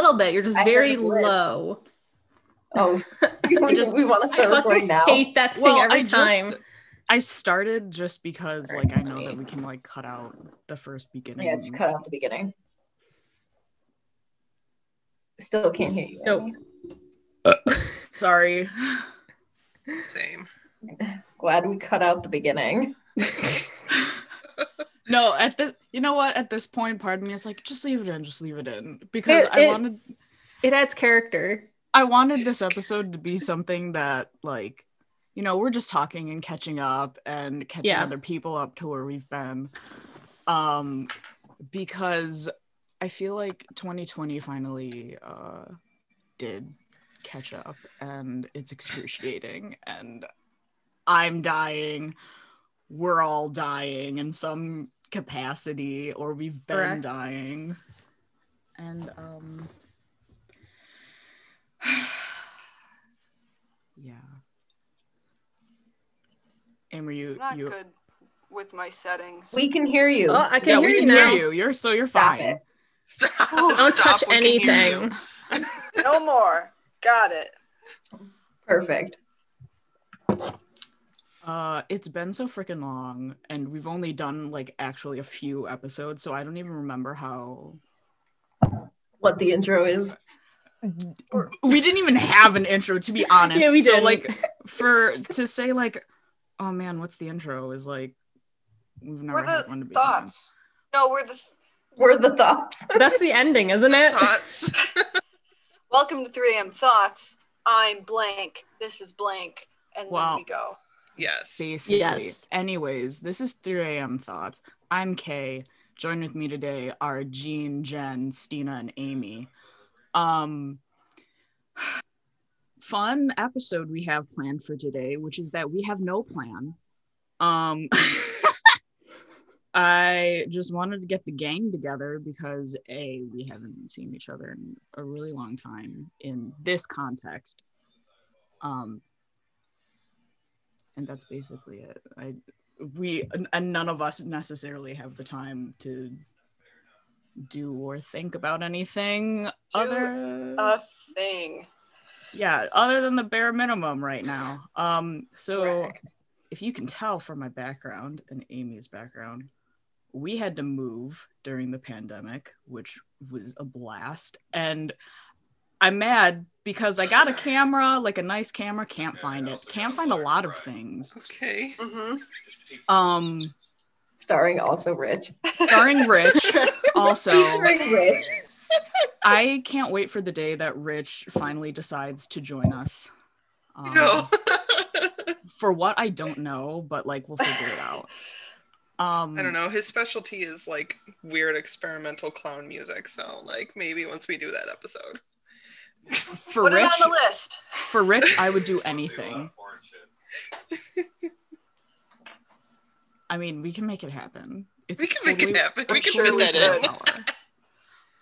little bit. You're just I very low. Oh, we, just- we want to I start recording now. hate that thing Well, every I just- time. I started just because Very like I know funny. that we can like cut out the first beginning. Yeah, just cut out the beginning. Still can't hear you. Nope. Amy. Sorry. Same. Glad we cut out the beginning. No, at the you know what? At this point, pardon me it's like, just leave it in, just leave it in. Because It- I it- wanted It adds character. I wanted this episode to be something that like, you know, we're just talking and catching up and catching Yeah. other people up to where we've been. Um because I feel like 2020 finally uh did catch up and it's excruciating and I'm dying. We're all dying in some capacity or we've been Correct. dying. And um yeah. And were you Not you good with my settings. We can hear you. Oh, I can yeah, hear we you can now. hear you. You're so you're Stop fine. it. Stop. Don't Stop, touch we anything. no more. Got it. Perfect. Uh it's been so freaking long and we've only done like actually a few episodes, so I don't even remember how What the intro is. we didn't even have an intro to be honest. Yeah, we so didn't. like for to say like, oh man, what's the intro is like we've never We're had the one to be thoughts. No, we're the Were the thoughts? That's the ending, isn't it? Thoughts. welcome to 3am thoughts. I'm blank. This is blank. And Wow. then we go. Yes. basically. Yes. Anyways, this is 3 a.m. thoughts. I'm Kay. Join with me today are Jean, Jen, Stina, and Amy. Um fun episode we have planned for today, which is that we have no plan. Um I just wanted to get the gang together because A, we haven't seen each other in a really long time in this context. Um and that's basically it. I we and none of us necessarily have the time to do or think about anything Do other A thing. yeah other than the bare minimum right now um so if you can tell from my background and amy's background we had to move during the pandemic which was a blast and i'm mad because i got a camera like a nice camera can't find it can't find a lot of things Okay. hmm um Starring also Rich. starring rich also Starring Rich. i can't wait for the day that rich finally decides to join us um, No. for what i don't know but like we'll figure it out um I don't know. His specialty is like weird experimental clown music. So like maybe once we do that episode. for Put rich it on the list. for rich i would do anything i mean we can make it happen it's We can make it happen. We can fit that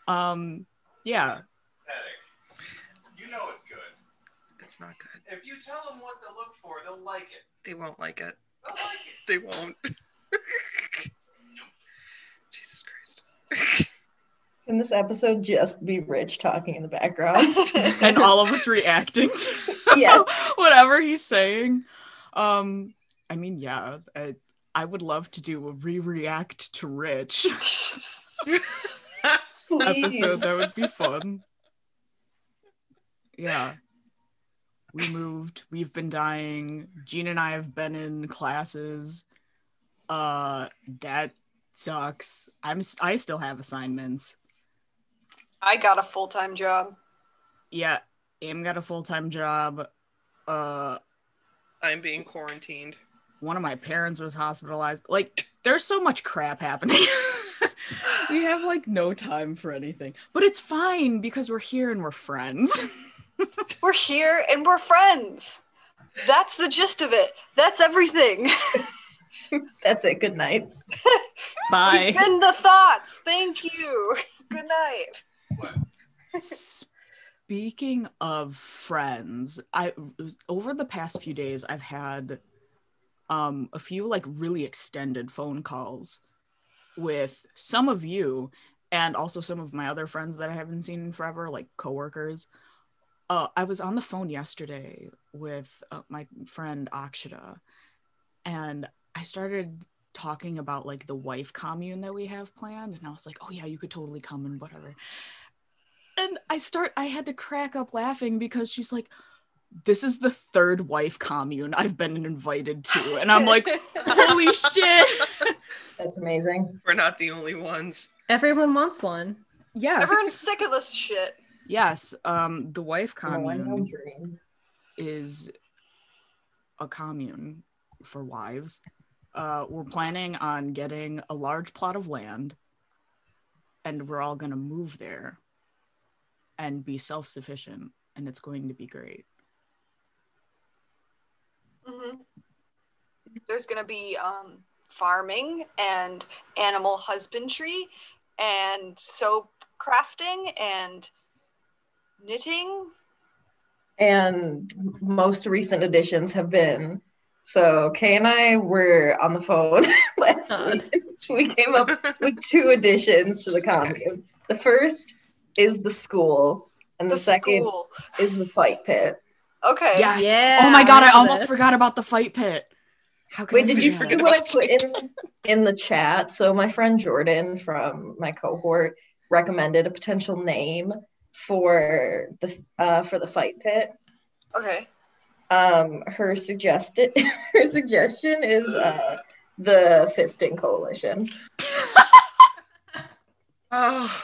in. um yeah You know it's good. It's not good. If you tell them what to look for, they'll like it. They won't like it. They'll like it. They won't. Jesus Christ. Can this episode just be Rich talking in the background? and all of us reacting to Yes. whatever he's saying. Um, I mean, yeah, I, I would love to do a re-react to Rich episode. That would be fun. Yeah. We moved. We've been dying. Gene and I have been in classes. Uh, that sucks. I'm. I still have assignments. I got a full time job. Yeah, Am got a full time job. Uh, I'm being quarantined. one of my parents was hospitalized. Like, there's so much crap happening. we have like no time for anything, but it's fine because we're here and we're friends. We're here and we're friends. That's the gist of it. That's everything. That's it. Good night. Bye. Been the thoughts. Thank you. Good night. Speaking of friends, I over the past few days I've had um a few like really extended phone calls with some of you and also some of my other friends that I haven't seen in forever, like coworkers. Uh, I was on the phone yesterday with uh, my friend Akshita, and I started talking about like the wife commune that we have planned, and I was like, "Oh yeah, you could totally come and whatever." And I start, I had to crack up laughing because she's like, "This is the third wife commune I've been invited to," and I'm like, "Holy shit!" That's amazing. We're not the only ones. Everyone wants one. Yes, Everyone's sick of this shit. yes. Um, the wife commune. dream. is a commune for wives. Uh, we're planning on getting a large plot of land, and we're all going to move there and be self sufficient, and it's going to be great. hmm There's gonna be um, farming and animal husbandry and soap crafting and knitting. And most recent additions have been so Kay and I were on the phone last God. week. We came up with two additions to the commune. The first is the school, and the, The second school. is the fight pit. Okay. Yes. Yeah, oh my god, I I almost this. forgot about the fight pit. How Wait, I did you forget? see what I put in in the chat? So my friend Jordan from my cohort recommended a potential name for the uh, for the fight pit. Okay. Um, her suggested her suggestion is uh, the Fisting Coalition. Oh,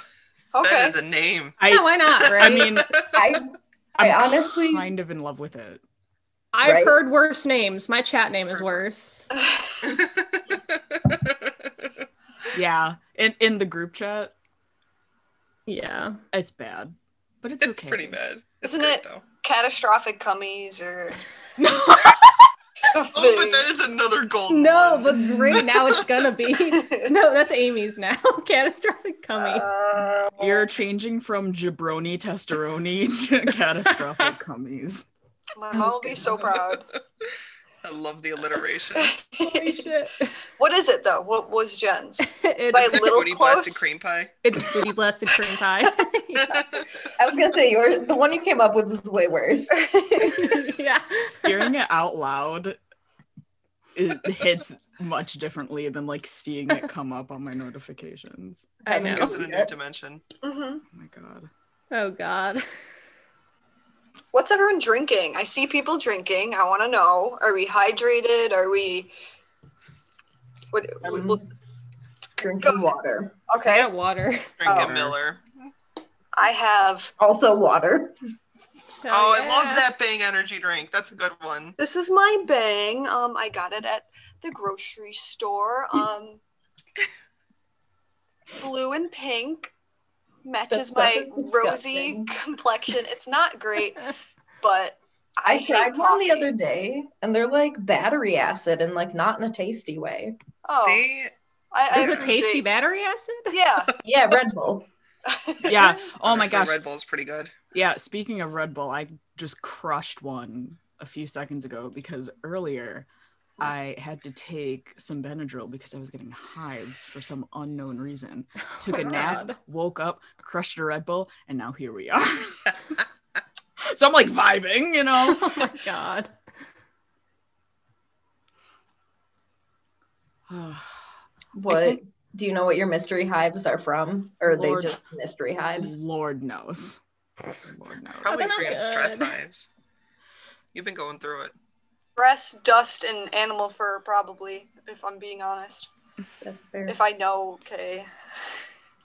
Okay. that is a name. I, yeah, why not, right? I mean, I I I'm honestly kind of in love with it. I've right? heard worse names. My chat name is worse. Yeah, in in the group chat, Yeah. it's bad, but it's, it's okay. pretty bad. It's Isn't great it- though. Catastrophic cummies or No. Something. Oh, but that is another golden No, one. but great. now it's gonna be. No, that's Amy's now. Catastrophic cummies. Uh, You're changing from jabroni testosterone to catastrophic cummies. my mom will be so proud. I love the alliteration. Holy shit. What is it though? What was Jen's? It's, By little Booty blasted cream pie. it's booty blasted cream pie. I was gonna say your the one you came up with was way worse. yeah. Hearing it out loud it hits much differently than like seeing it come up on my notifications. I That's know. It goes in a new dimension. hmm Oh my god. Oh god. What's everyone drinking? I see people drinking. I want to know. Are we hydrated? Are we? What? Um, well, Drinking water. Okay. got water. Drinking Oh. a Miller. I have. Also water. Oh, I love that Bang energy drink. That's a good one. This is my bang. Um, I got it at the grocery store. Um, blue and pink matches my rosy complexion. It's not great, but I, I hate tried one the other day, and they're like battery acid, and like not in a tasty way. Oh, They I, I There's a appreciate- tasty battery acid? Yeah. Yeah, Red Bull. Yeah. Oh my honestly, gosh. Red Bull's pretty good. Yeah, speaking of Red Bull, I just crushed one a few seconds ago because earlier I had to take some Benadryl because I was getting hives for some unknown reason. Took a Oh, nap, God. woke up, crushed a Red Bull, and now here we are. so I'm like vibing, you know? Oh my god. What think- do you know what your mystery hives are from? Or are Lord. they just mystery hives? Lord knows. Lord knows. Probably That's stress hives. You've been going through it. Breast, dust, and animal fur, probably, if I'm being honest. That's fair. If I know, okay.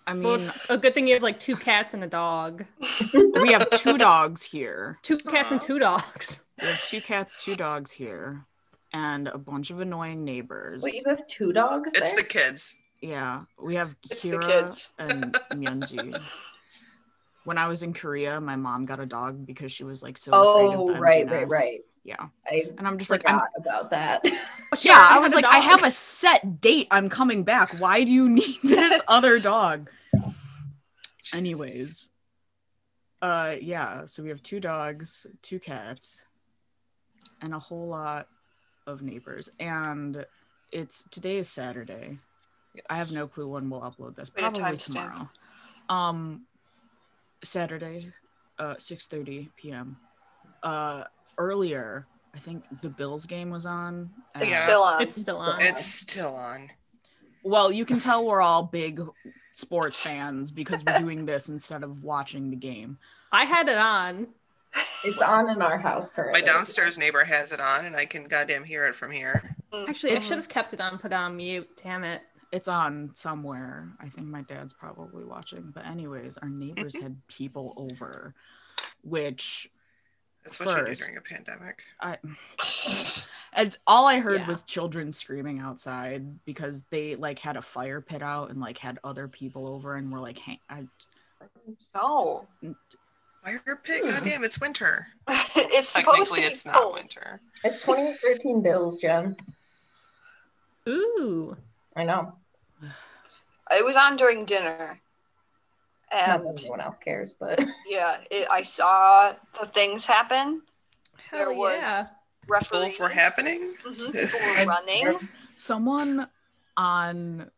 I mean, Well, it's a good thing you have like two cats and a dog. we have two dogs here. Two cats and two dogs. We have two cats, two dogs here, and a bunch of annoying neighbors. Wait, you have two dogs It's there? the kids. Yeah, we have It's the Kira kids. and Myunji. When I was in Korea, my mom got a dog because she was like so afraid of oh, the right, empty right, right. Yeah, I and I'm just like, I'm, about that. Yeah, I was like, I have a set date. I'm coming back. Why do you need this other dog? Anyways, uh, yeah. So we have two dogs, two cats, and a whole lot of neighbors. And it's today is Saturday. I have no clue when we'll upload this. Wait, Probably tomorrow. Um, Saturday, uh, six thirty p.m. Uh, earlier, I think the Bills game was on. It's Yeah. still on. It's still on. It's still on. Well, you can tell we're all big sports fans because we're doing this instead of watching the game. I had it on. It's on in our house currently. My downstairs neighbor has it on, and I can goddamn hear it from here. Actually, I Mhm. should have kept it on, put on mute. Damn it. It's on somewhere. I think my dad's probably watching. But anyways, our neighbors had people over, which That's what you do during a pandemic. I and all I heard Yeah. was children screaming outside because they like had a fire pit out and like had other people over and were like, hang- I, No. Fire pit? Hmm. Goddamn, it's winter. it's supposed to be it's not cold. winter. It's 2013 bills, Jen. Ooh. I know. It was on during dinner. Not And that anyone else cares, but yeah, it, I saw the things happen. Hell there was yeah. referees. Bulls were happening. Mhm, People were running. someone on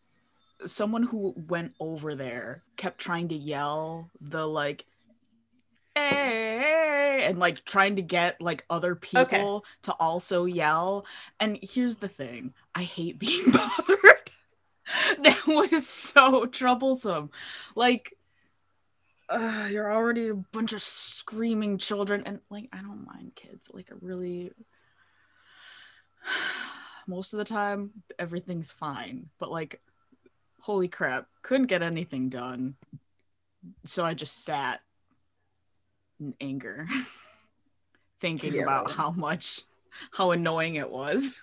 someone who went over there kept trying to yell the like hey and like trying to get like other people Okay. to also yell and here's the thing i hate being bothered that was so troublesome like uh, you're already a bunch of screaming children and like i don't mind kids like i really most of the time everything's fine but like holy crap couldn't get anything done so i just sat in anger thinking Yeah. about how much how annoying it was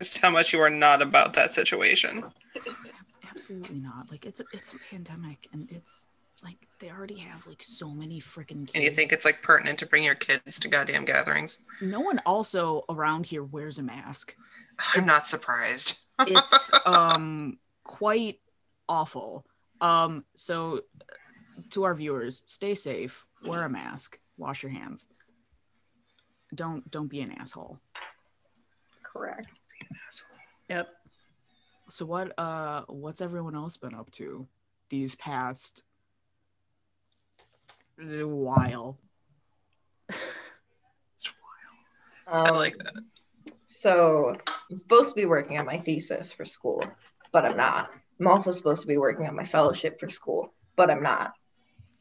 Just how much you are not about that situation. absolutely not like it's a, it's a pandemic and it's like they already have like so many freaking kids And you think it's like pertinent to bring your kids to goddamn gatherings? no one also around here wears a mask I'm not surprised. it's um quite awful um so to our viewers stay safe wear a mask wash your hands don't don't be an asshole correct. Be an asshole. Yep. So what uh what's everyone else been up to these past uh, while Um, I like that. So I'm supposed to be working on my thesis for school, but I'm not. I'm also supposed to be working on my fellowship for school, but I'm not.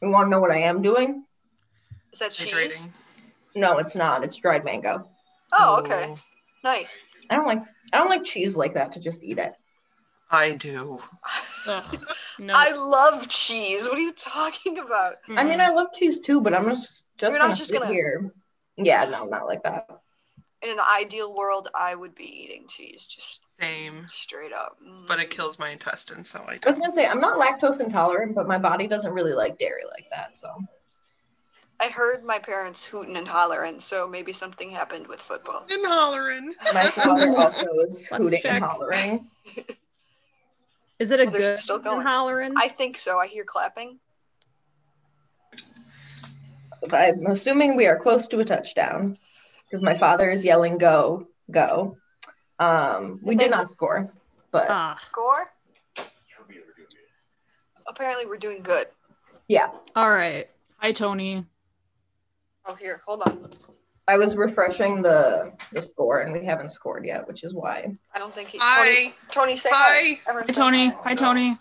You want to know what I am doing? Is that cheese? Hydrating. No, it's not. It's dried mango. Oh, okay. Nice. I don't like I don't like cheese like that to just eat it. I do. Ugh, no. I love cheese. What are you talking about? I mean, I love cheese too, but I'm just just You're not gonna just gonna- here. Yeah, no, not like that. In an ideal world, I would be eating cheese just Same. straight up. Mm. But it kills my intestines, so I I was gonna say I'm not lactose intolerant, but my body doesn't really like dairy like that. So I heard my parents hooting and hollering, so maybe something happened with football. And hollering. my father also is Let's hooting check. and hollering. Is it a Well, they're good still going. hollering? I think so. I hear clapping. I'm assuming we are close to a touchdown because my father is yelling "Go, go!" Um, we did not score, but ah, Score? Apparently, we're doing good. yeah, all right. hi tony Oh, here, hold on. I was refreshing the the score and we haven't scored yet, which is why. I don't think he. Tony, Hi. Tony, say Hi. hi. Everyone hi say tony hi. hi tony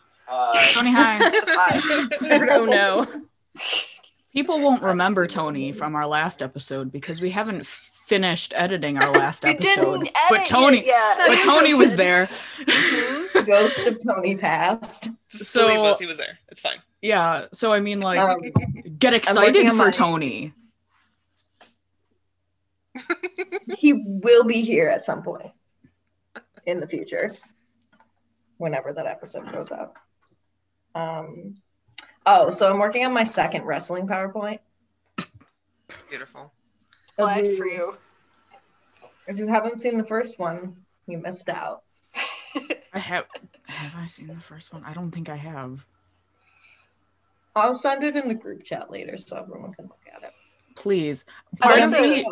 tony hi hi. oh no. People won't remember Tony from our last episode because we haven't finished editing our last You episode. didn't But edit Tony, it yet. but Tony was there. Ghost of Tony passed. so he was. He was there. It's fine. Yeah, so I mean, like, Um, get excited for my- Tony. he will be here at some point in the future, whenever that episode goes up. Um, oh, so I'm working on my second wrestling PowerPoint. Beautiful. If Glad you- for you. If you haven't seen the first one, you missed out. I have. Have I seen the first one? I don't think I have. I'll send it in the group chat later so everyone can look at it. Please. Part of the- me.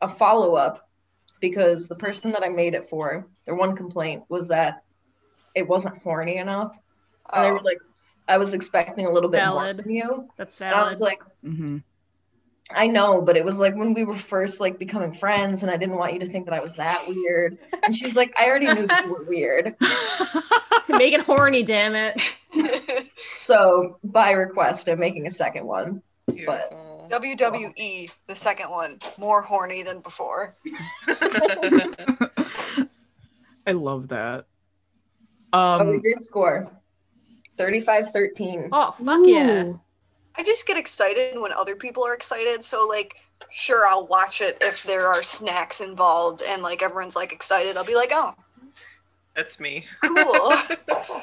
A follow up because the person that I made it for, their one complaint was that it wasn't horny enough. And they Oh, were like, I was expecting a little bit Valid. more from you. That's And I was like, mm-hmm. I know, but it was like when we were first like becoming friends, and I didn't want you to think that I was that weird. And she was like, I already knew that you were weird. Make it horny, damn it. So by request, I'm making a second one. Beautiful. WWE, the second one, more horny than before. I love that. But we Um, did score 35-13. Oh fuck yeah. I just get excited when other people are excited. So like, sure, I'll watch it if there are snacks involved and like everyone's like excited. I'll be like, oh, That's me. cool.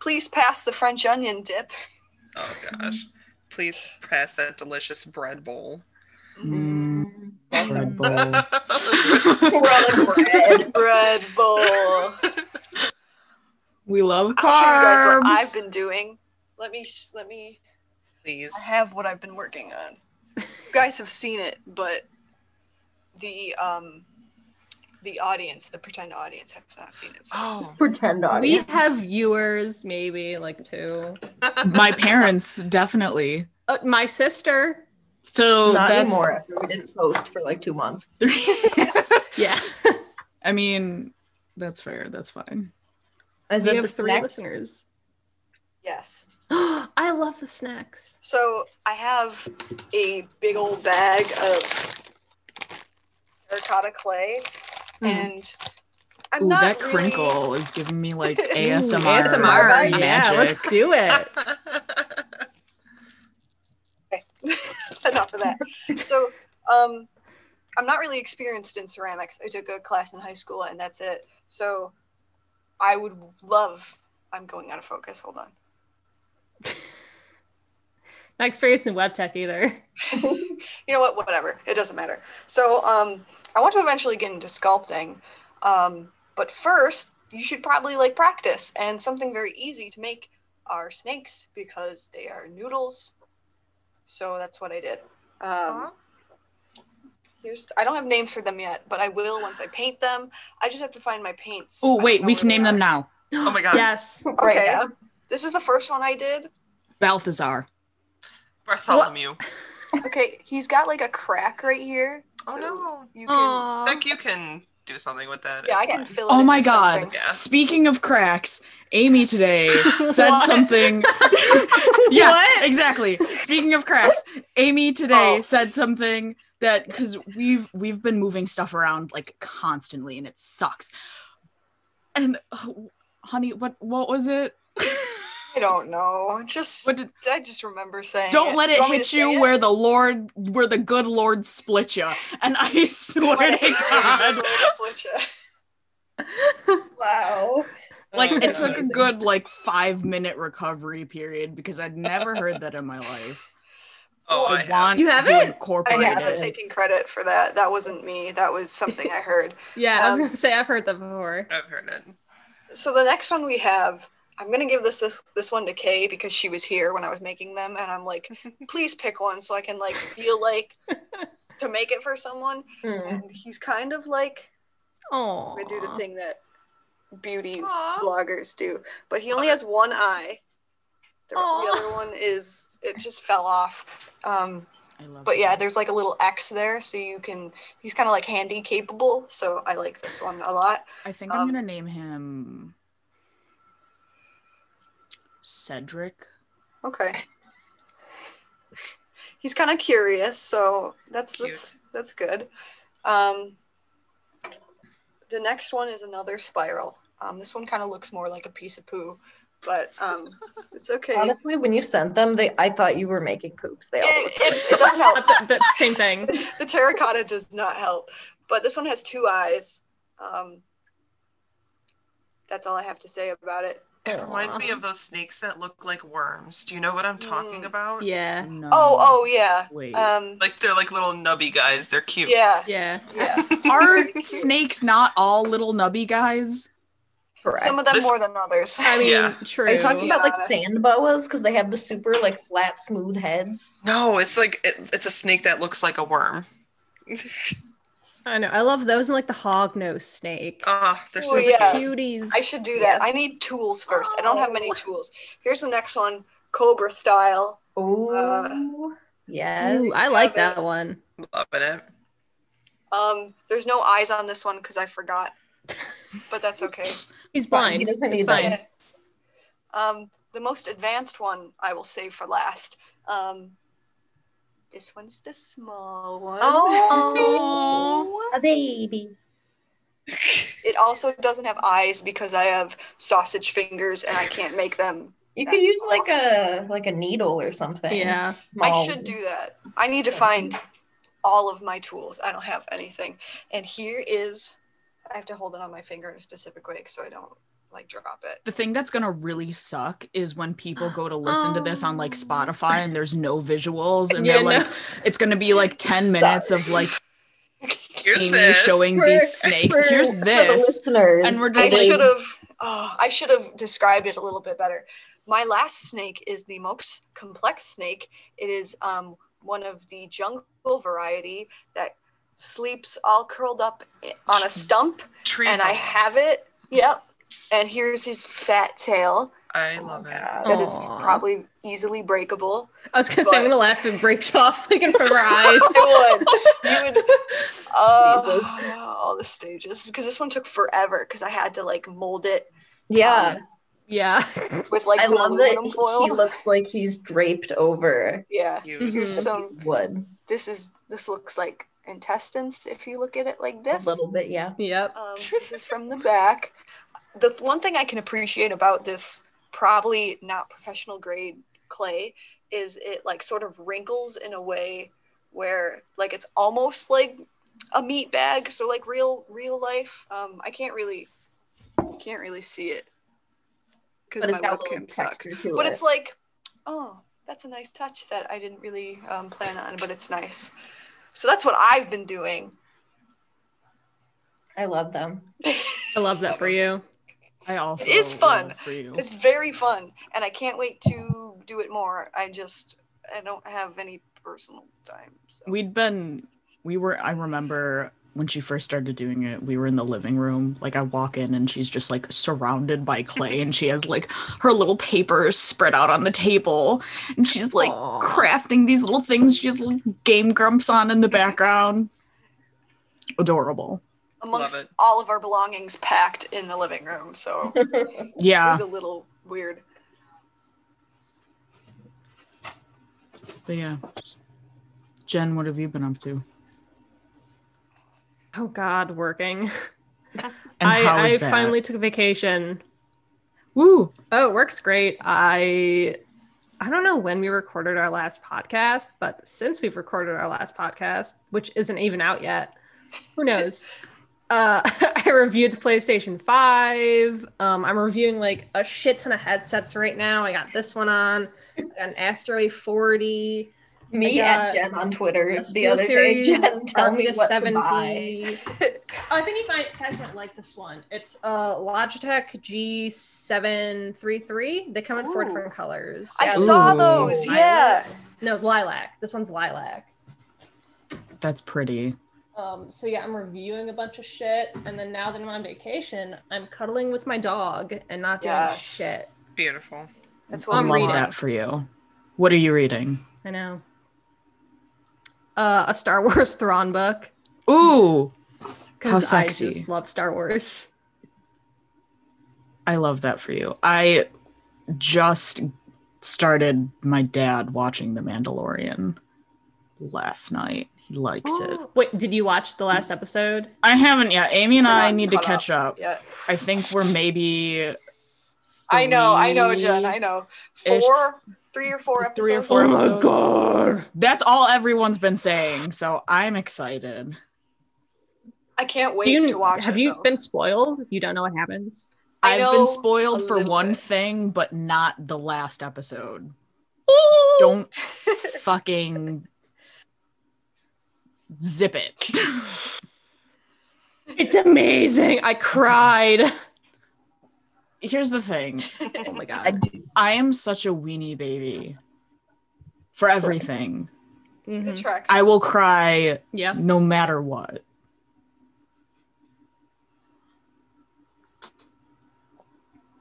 Please pass the French onion dip. Oh gosh. Please pass that delicious bread bowl. Mm, bread bowl. Bread. Bread bowl. We love I'll show you guys what carbs. I've been doing. Let me let me. Please. I have what I've been working on. You guys have seen it, but the um the audience, the pretend audience, have not seen it. So. Oh. Pretend audience. We have viewers, maybe like two. My parents definitely. Oh, my sister. So Not that's anymore after we didn't post for like two months. Yeah. I mean, that's fair. That's fine. Is we it have the three snacks? listeners. Yes. I love the snacks. So I have a big old bag of terracotta clay, Mhm. and I'm Ooh, not that really- crinkle is giving me like ASMR. ASMR. vibes. Yeah, let's do it. Okay. Enough of that. So, um, I'm not really experienced in ceramics. I took a class in high school, and that's it. So, I would love. I'm going out of focus. Hold on. Not experienced in web tech either. you know what? Whatever. It doesn't matter. So, um, I want to eventually get into sculpting, um, but first, you should probably like practice. And something very easy to make are snakes because they are noodles. So that's what I did. Um, here's I don't have names for them yet, but I will once I paint them. I just have to find my paints. Oh wait, we can they name them now. Oh my god. Yes. Right Okay. now. This is the first one I did. Balthazar. Bartholomew. Okay, he's got like a crack right here. Oh so no. You can. Aw. Beck, you can do something with that. Yeah, I can fine. fill oh it. Oh my god. Yeah. Speaking of cracks, Amy today said something. yes, exactly. Speaking of cracks, Amy today Oh. said something that because we've we've been moving stuff around like constantly and it sucks. And oh, honey, what what was it? I don't know. Just what did, I just remember saying. don't let it want me hit you say it? where the Lord, where the good Lord split you. And I swear Let to it hit God, you where the split ya. Wow. like it took a good like five minute recovery period because I'd never heard that in my life. Oh, I I have. want You to haven't? incorporate I I'm not haven't. it. taking credit for that. That wasn't me. That was something I heard. Yeah, I was Um, gonna say I've heard that before. I've heard it. So the next one we have, I'm gonna give this this this one to Kay because she was here when I was making them, and I'm like, please pick one so I can like feel like to make it for someone. Mm. And he's kind of like Oh. I do the thing that beauty Aw. bloggers do, but he only has one eye. The, the other one is it just fell off. Um, I love but yeah, that. there's like a little X there, so you can. He's kind of like handy capable, so I like this one a lot. I think um, I'm gonna name him Cedric. Okay. He's kind of curious, so that's that's, Cute. that's good. Um, the next one is another spiral. Um, this one kind of looks more like a piece of poo, but um, it's okay. Honestly, when you sent them, they I thought you were making poops. They all It, look it doesn't help. the, the same thing. the terracotta does not help, but this one has two eyes. Um, that's all I have to say about it. It reminds me of those snakes that look like worms. Do you know what I'm talking Mm. about? Yeah. No. Oh, oh yeah. Wait. Um, Like they're like little nubby guys. They're cute. yeah, Yeah. yeah. Are snakes not all little nubby guys? correct. Some of them This- more than others. I mean, Yeah. true. Are you talking about like sand boas because they have the super like flat, smooth heads? No, it's like it, it's a snake that looks like a worm. I know. I love those and like the hog nose snake. Ah, they're so Oh, cute. yeah. Cuties. I should do that. Yes. I need tools first. I don't have many Oh. tools. Here's the next one. Cobra style. Oh, yes. Ooh, I like Have it. that one. Loving it. Um, there's no eyes on this one because I forgot, but that's okay. He's blind. he doesn't it's need fine. Um, the most advanced one I will save for last. Um, this one's the small one. Oh, a baby. It also doesn't have eyes because I have sausage fingers and I can't make them. You could use all. like a like a needle or something. Yeah. Small. I should do that. I need to find all of my tools. I don't have anything. And here is, I have to hold it on my finger in a specific way so I don't like drop it. The thing that's gonna really suck is when people go to listen to this on like Spotify and there's no visuals and Yeah, they're no. like, it's gonna be like 10 minutes of like Here's Amy this. showing For- these snakes. for- Here's for the this. listeners. and we're I just like- should have. Oh, I should have described it a little bit better. My last snake is the most complex snake. It is um, one of the jungle variety that sleeps all curled up on a stump, Tree and I have it. Yep. And here's his fat tail I Oh love it. God. that is Aw. probably easily breakable. I was gonna say I'm But- gonna laugh if it breaks off like in front of our eyes. You would. You would. Oh, all the stages because this one took forever because I had to like mold it Yeah, yeah. with like I some love that aluminum he, foil. he looks like he's draped over yeah. You. Mhm. Some. wood This is. This looks like intestines if you look at it like this. a little bit. Yeah. Yep. Um, this is from the back. The one thing I can appreciate about this probably not professional grade clay is it like sort of wrinkles in a way where like it's almost like a meat bag, so like real real life. Um, I can't really can't really see it because my got a little webcam sucks. But it. it's like, oh, that's a nice touch that I didn't really um, plan on, but it's nice. So that's what I've been doing. I love them. I love that for you. I also It is fun. for you. It's very fun, and I can't wait to do it more. I just I don't have any personal time. So. We'd been we were I remember when she first started doing it, we were in the living room. Like I walk in and she's just like surrounded by clay and she has like her little papers spread out on the table and she's like Aw. crafting these little things. She has little game grumps on in the background. Adorable. Amongst all of our belongings packed in the living room, so yeah, it was a little weird. But yeah. Jen, what have you been up to? Oh God, working. And I, how is I that? finally took a vacation. Woo! Oh, it works great. I I don't know when we recorded our last podcast, but since we've recorded our last podcast, which isn't even out yet, who knows? uh, I reviewed the PlayStation 5. Um, I'm reviewing like a shit ton of headsets right now. I got this one on, I got an Astro A40, Me I at Jen on Twitter a the Steel other day. Series Jen, tell me Arctis what to buy. 7P. Oh, I think you might guys might like this one. It's a Logitech G733. They come in four different colors. I Yeah. saw Ooh. those. Yeah. No, lilac. This one's lilac. That's pretty. Um, so yeah, I'm reviewing a bunch of shit, and then now that I'm on vacation, I'm cuddling with my dog and not doing Yes. shit. Beautiful. That's what I'm love reading. that for you. What are you reading? I know. Uh, a Star Wars Thrawn book Ooh, because How I sexy. just love Star Wars. I love that for you. I just started my dad watching The Mandalorian last night. He likes it. Wait, did you watch the last episode? I haven't yet. Amy and We're I not need to caught catch up. Yeah. I think we're maybe I know. I know, Jen. I know. ish. Four, three or four episodes. Three or four Oh my episodes. god! That's all everyone's been saying, so I'm excited. I can't wait You- to watch have it, you though. been spoiled? You don't know what happens. I I've know been spoiled a for little one bit. thing, but not the last episode. Don't fucking zip it. It's amazing. I cried. Here's the thing. Oh my god. do. I am such a weenie baby for everything. Mhm. Good tracks. I will cry Yeah. no matter what.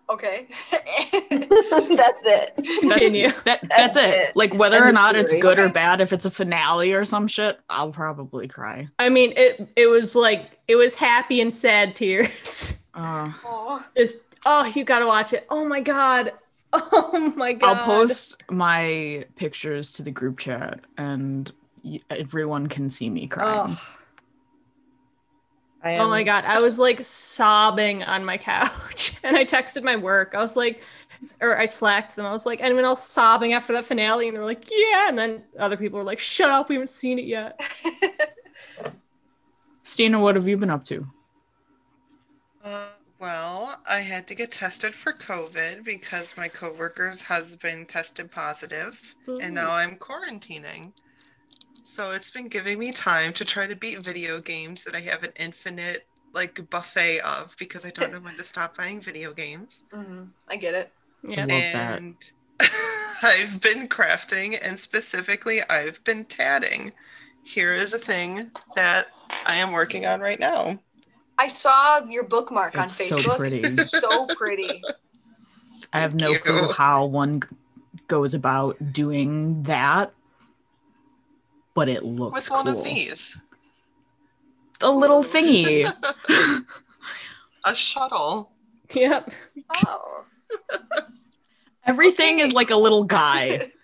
Okay. That's it. Continue. That That's that's it. it. Like whether End or not it's good or bad, if it's a finale or some shit, I'll probably cry. I mean, it it was like it was happy and sad tears. Uh, oh, Just oh, you gotta watch it. Oh my god. Oh my god. I'll post my pictures to the group chat, and y- everyone can see me crying. Oh, I oh my god. I was like sobbing on my couch, and I texted my work. I was like, or I slacked them. I was like, anyone else sobbing after that finale? And they're like, yeah. And then other people were like, shut up, we haven't seen it yet. Stina, what have you been up to? Uh, well, I had to get tested for COVID because my coworker's husband tested positive, and now I'm quarantining. So it's been giving me time to try to beat video games that I have an infinite like buffet of because I don't know when to stop buying video games. hmm I get it. Yeah. Love that. and I've been crafting and specifically I've been tatting. Here is a thing that I am working on right now. I saw your bookmark on It's so Facebook. pretty. So pretty. I have no Thank clue how one goes about doing that, but it looks With one of these. A little thingy. A shuttle. Yep. Oh. Everything is like a little guy.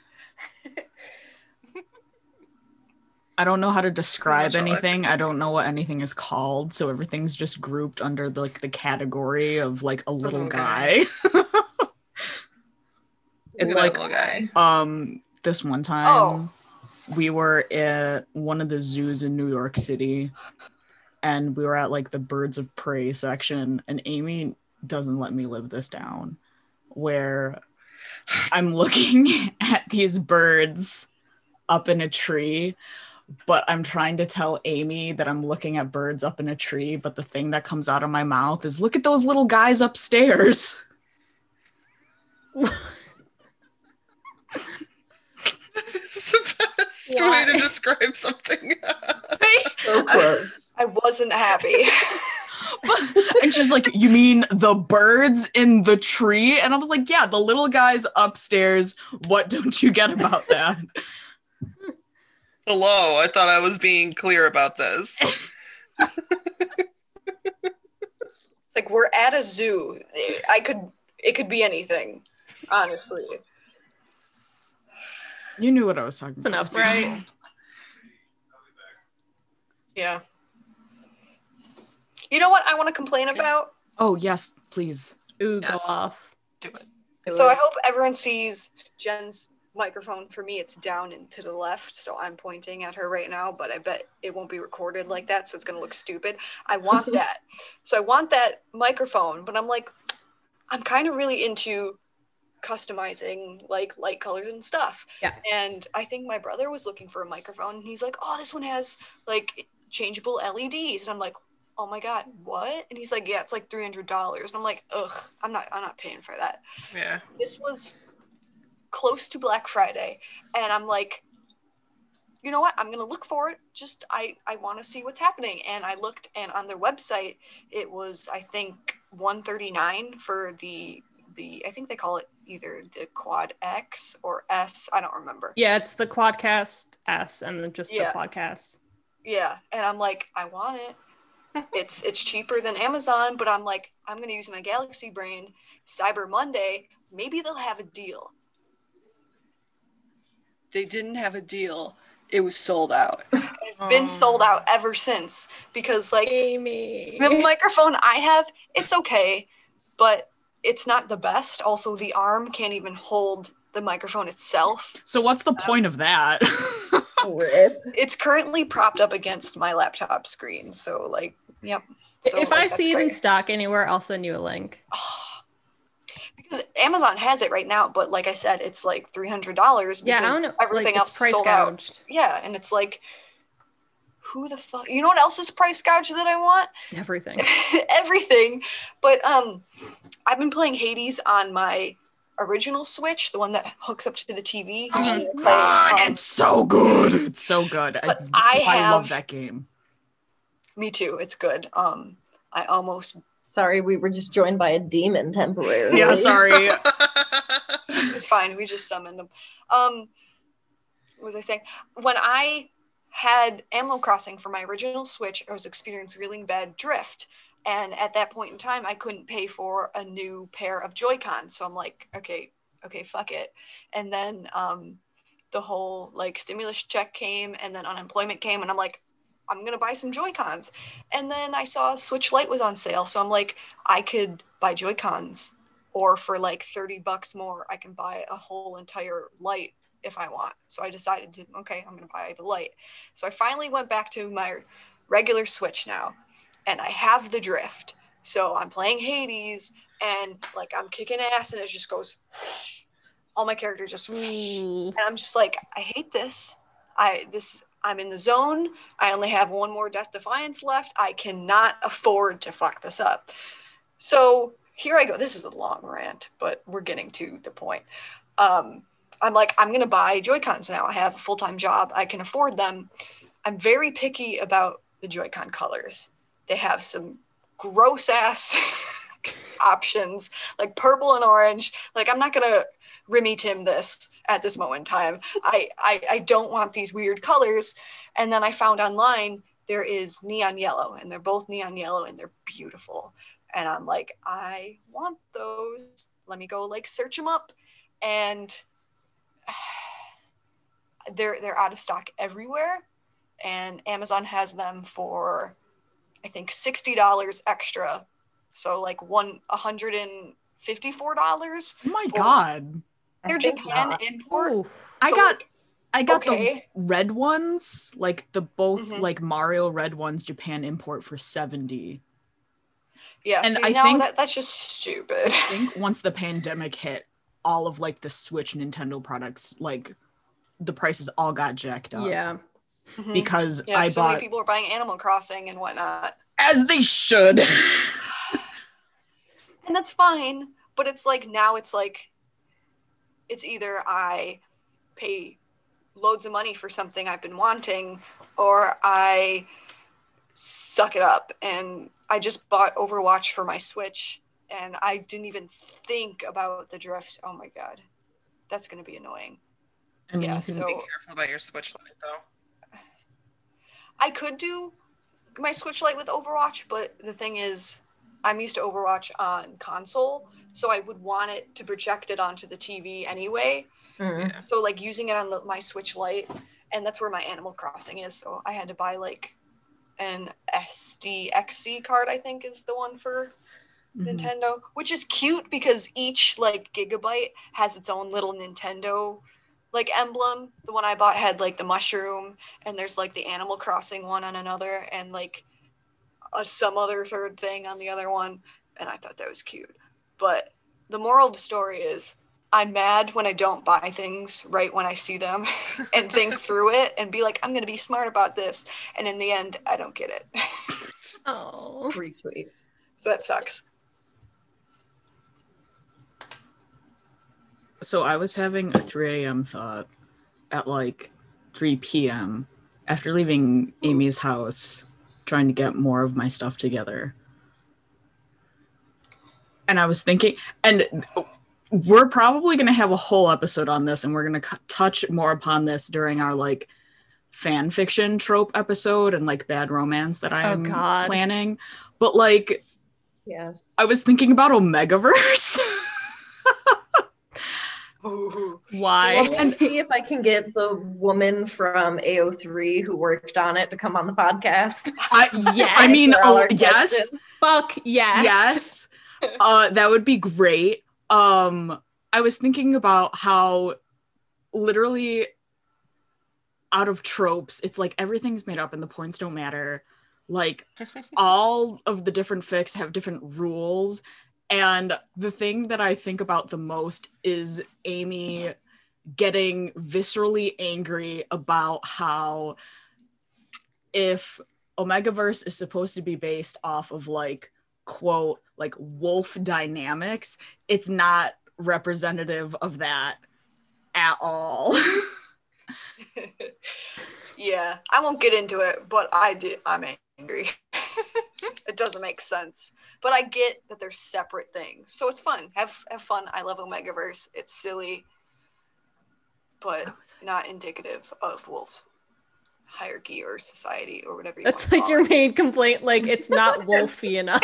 I don't know how to describe much all I anything. I don't know what anything is called, so everything's just grouped under the, like the category of like a little Little guy. guy. it's That like little guy. um this one time Oh. We were at one of the zoos in New York City and we were at like the birds of prey section and Amy doesn't let me live this down where I'm looking at these birds up in a tree but I'm trying to tell Amy that I'm looking at birds up in a tree but the thing that comes out of my mouth is look at those little guys upstairs it's the best Why? way to describe something. so close. I wasn't happy. and she's like, You mean the birds in the tree? And I was like, Yeah, the little guys upstairs. What don't you get about that? Hello, I thought I was being clear about this. Like we're at a zoo. I could it could be anything, honestly. You knew what I was talking It's about. enough, right? Yeah. You know what I want to complain about? Oh, yes, please. Ooh, Yes. go off. Do it. Do So it. I hope everyone sees Jen's microphone. For me, it's down and to the left, so I'm pointing at her right now. But I bet it won't be recorded like that, so it's gonna look stupid. I want that. so I want that microphone, but I'm like, I'm kind of really into customizing like light colors and stuff. Yeah. And I think my brother was looking for a microphone, and he's like, "Oh, this one has like changeable LEDs," and I'm like. Oh my god, what? And he's like, yeah, it's like three hundred dollars. And I'm like, ugh, I'm not, I'm not paying for that Yeah. this was close to Black Friday, and I'm like, you know what? I'm gonna look for it. Just I I want to see what's happening, and I looked, and on their website, it was I think 139 for the the I think they call it either the Quad X or S. I don't remember. Yeah, it's the Quadcast S and then just Yeah. the Quadcast. Yeah, and I'm like, I want it. it's it's cheaper than Amazon, but I'm like, I'm gonna use my Galaxy brain. Cyber Monday, maybe they'll have a deal. They didn't have a deal. It was sold out. It's been sold out ever since because like Amy. the microphone I have, it's okay, but it's not the best. Also, the arm can't even hold the microphone itself. So, what's the point of that? Rip. It's currently propped up against my laptop screen, so like, yep. So, if like, I see it in stock anywhere, I'll send you a link. because Amazon has it right now, but like I said, it's like three hundred dollars. Yeah, I don't know. Everything like, else it's price sold out. Yeah, and it's like, who the fuck? You know what else is price gouged that I want? Everything. Everything. But um, I've been playing Hades on my original Switch, the one that hooks up to the TV. Usually I play, God, um, it's so good. It's so good. I, But I I love that game. Me too. It's good. Um, I almost Sorry, we were just joined by a demon temporarily. Yeah, sorry. It's fine. We just summoned them. Um, what was I saying? When I had Animal Crossing for my original Switch, I was experiencing really bad drift. And at that point in time, I couldn't pay for a new pair of Joy-Cons. So I'm like, okay, okay, fuck it. And then um, the whole like stimulus check came and then unemployment came. And I'm like, I'm going to buy some Joy-Cons. And then I saw Switch Lite was on sale. So I'm like, I could buy Joy-Cons or for like 30 bucks more i can buy a whole entire Lite if i want. So i decided to okay i'm going to buy the Lite. So i finally went back to my regular switch now and i have the drift. So i'm playing hades and like i'm kicking ass and it just goes all my characters just Ooh. and i'm just like i hate this. I this i'm in the zone. I only have one more death defiance left. I cannot afford to fuck this up. So here I go. This is a long rant, but we're getting to the point. Um, I'm like, I'm going to buy Joy-Cons now. I have a full time job, I can afford them. I'm very picky about the Joy-Con colors. They have some gross ass options, like purple and orange. Like, I'm not going to Remy Tim this at this moment in time. I, I, I don't want these weird colors. And then I found online there is neon yellow, and they're both neon yellow and they're beautiful and I'm like, I want those. Let me go like search them up, and they're they're out of stock everywhere, and Amazon has them for, I think sixty dollars extra, so like one hundred and fifty four dollars. oh my god. I They're Japan not. import. Ooh. I So, got like, I got okay. the red ones, like the both Mhm. like Mario red ones Japan import for 70. yeah. and see, I now think- that, that's just stupid. I think once the pandemic hit, all of like the Switch Nintendo products, like the prices all got jacked up. Yeah. Mhm. Because yeah, I so bought many people are buying Animal Crossing and whatnot. as they should. and that's fine but it's like now it's like it's either i pay loads of money for something i've been wanting or i suck it up and i just bought overwatch for my switch and i didn't even think about the drift oh my god that's going to be annoying I mean, Yeah, you can so- Be careful about your switch Lite, though. I could do my Switch Lite with Overwatch, but the thing is, I'm used to Overwatch on console, so I would want it to project it onto the TV anyway. Mm. Yeah. So like using it on the, my Switch Lite, and that's where my Animal Crossing is. So I had to buy like an SDXC card, I think is the one for Mhm. Nintendo, which is cute because each like gigabyte has its own little Nintendo like emblem. The one I bought had like the mushroom, and there's like the Animal Crossing one on another, and like uh, some other third thing on the other one. And I thought that was cute. But the moral of the story is I'm mad when I don't buy things right when I see them and think through it and be like, I'm going to be smart about this. And in the end, I don't get it. Oh. Retweet. so that sucks. So I was having a 3 a.m. thought at like 3 p.m. after leaving Amy's house, trying to get more of my stuff together. And I was thinking, and we're probably going to have a whole episode on this, and we're going to c- touch more upon this during our like fan fiction trope episode and like bad romance that oh, I'm God. planning. But like, Yes. I was thinking about Omegaverse. Ooh. Why? Let me see if I can get the woman from AO3 who worked on it to come on the podcast. I, Yes. I mean, Answer oh, yes, questions. Fuck yes. yes. Uh, that would be great. Um, I was thinking about how literally out of tropes, it's like everything's made up and the points don't matter. Like all of the different fics have different rules. And the thing that I think about the most is Amy getting viscerally angry about how if Omegaverse is supposed to be based off of like quote like wolf dynamics, it's not representative of that at all. yeah, I won't get into it, but I did. I'm angry. it doesn't make sense. But I get that they're separate things, so it's fun. Have have fun. I love Omegaverse. It's silly, but not indicative of wolf hierarchy or society or whatever you That's want like your main complaint. Like it's not wolfy enough.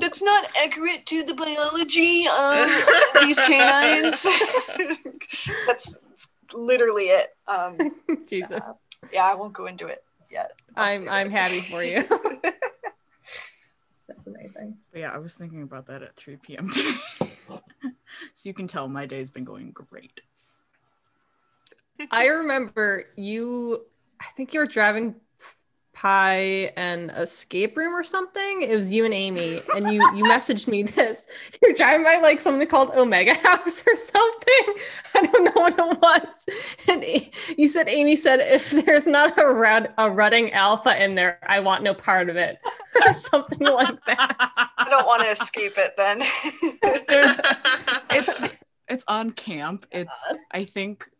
That's not accurate to the biology of these canines. that's, that's literally it. Um, Jesus, yeah, I won't go into it yet. I'll I'm I'm happy for you. That's amazing. But yeah, I was thinking about that at 3 p.m. today. so you can tell my day's been going great. I remember you. I think you were driving pie and escape room or something. It was you and Amy, and you you messaged me this. You're driving by like something called Omega House or something. I don't know what it was. And you said Amy said if there's not a rud a rutting alpha in there, I want no part of it, or something like that. I don't want to escape it then. There's it's it's on camp. It's I think God.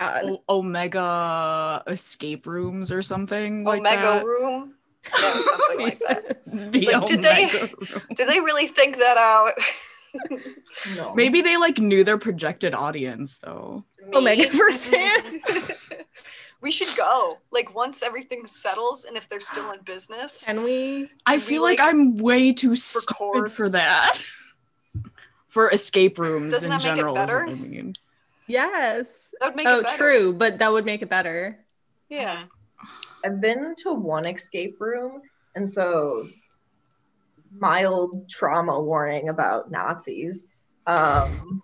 O- Omega escape rooms or something like Omega that. room. Yeah, something like that. The like, did they- room. Did they really think that out? No. Maybe they like knew their projected audience though. Me? Omegaverse fans. we should go. Like once everything settles and if they're still in business. Can we? I we, feel like, like, I'm way too stupid for that. for escape rooms Doesn't in that make it general is what? I mean. Yes. That would make oh, it better. true, but that would make it better. Yeah. I've been to one escape room, and so mild trauma warning about Nazis. Um,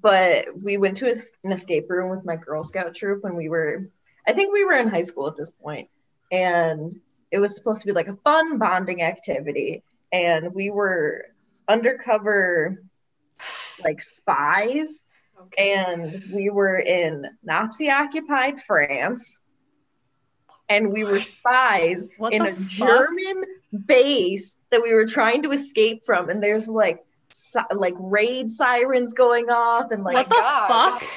but we went to a s an escape room with my Girl Scout troop when we were, I think we were in high school at this point, and it was supposed to be like a fun bonding activity, and we were undercover like spies Okay. and we were in Nazi occupied France and we were spies What in a fuck? German base that we were trying to escape from and there's like si- like raid sirens going off and like what the God. fuck?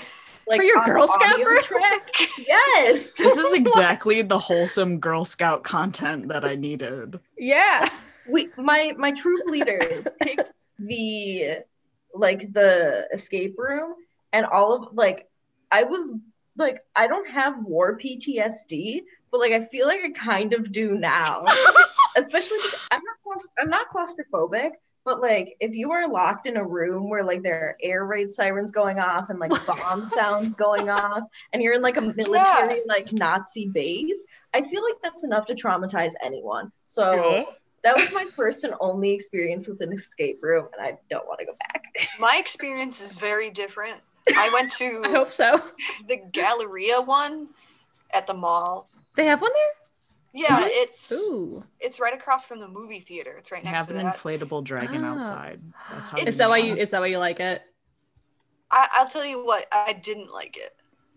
like For your Girl Scout track. yes This is exactly the wholesome Girl Scout content that I needed. Yeah. we my my troop leader picked the like the escape room and all of like I was like I don't have war PTSD, but like I feel like I kind of do now. Especially because I'm not claust- I'm not claustrophobic, but like if you are locked in a room where like there are air raid sirens going off and like bomb sounds going off and you're in like a military like Nazi base, I feel like that's enough to traumatize anyone. So Yeah. That was my first and only experience with an escape room, and I don't want to go back. My experience is very different. I went to I to hope so. the Galleria one at the mall. They have one there? Yeah, it's Ooh. it's right across from the movie theater. It's right You next have to an that. inflatable dragon Ah. outside. That's how It's- you Is that why you is that why you like it? I, I'll tell you what, I didn't like it.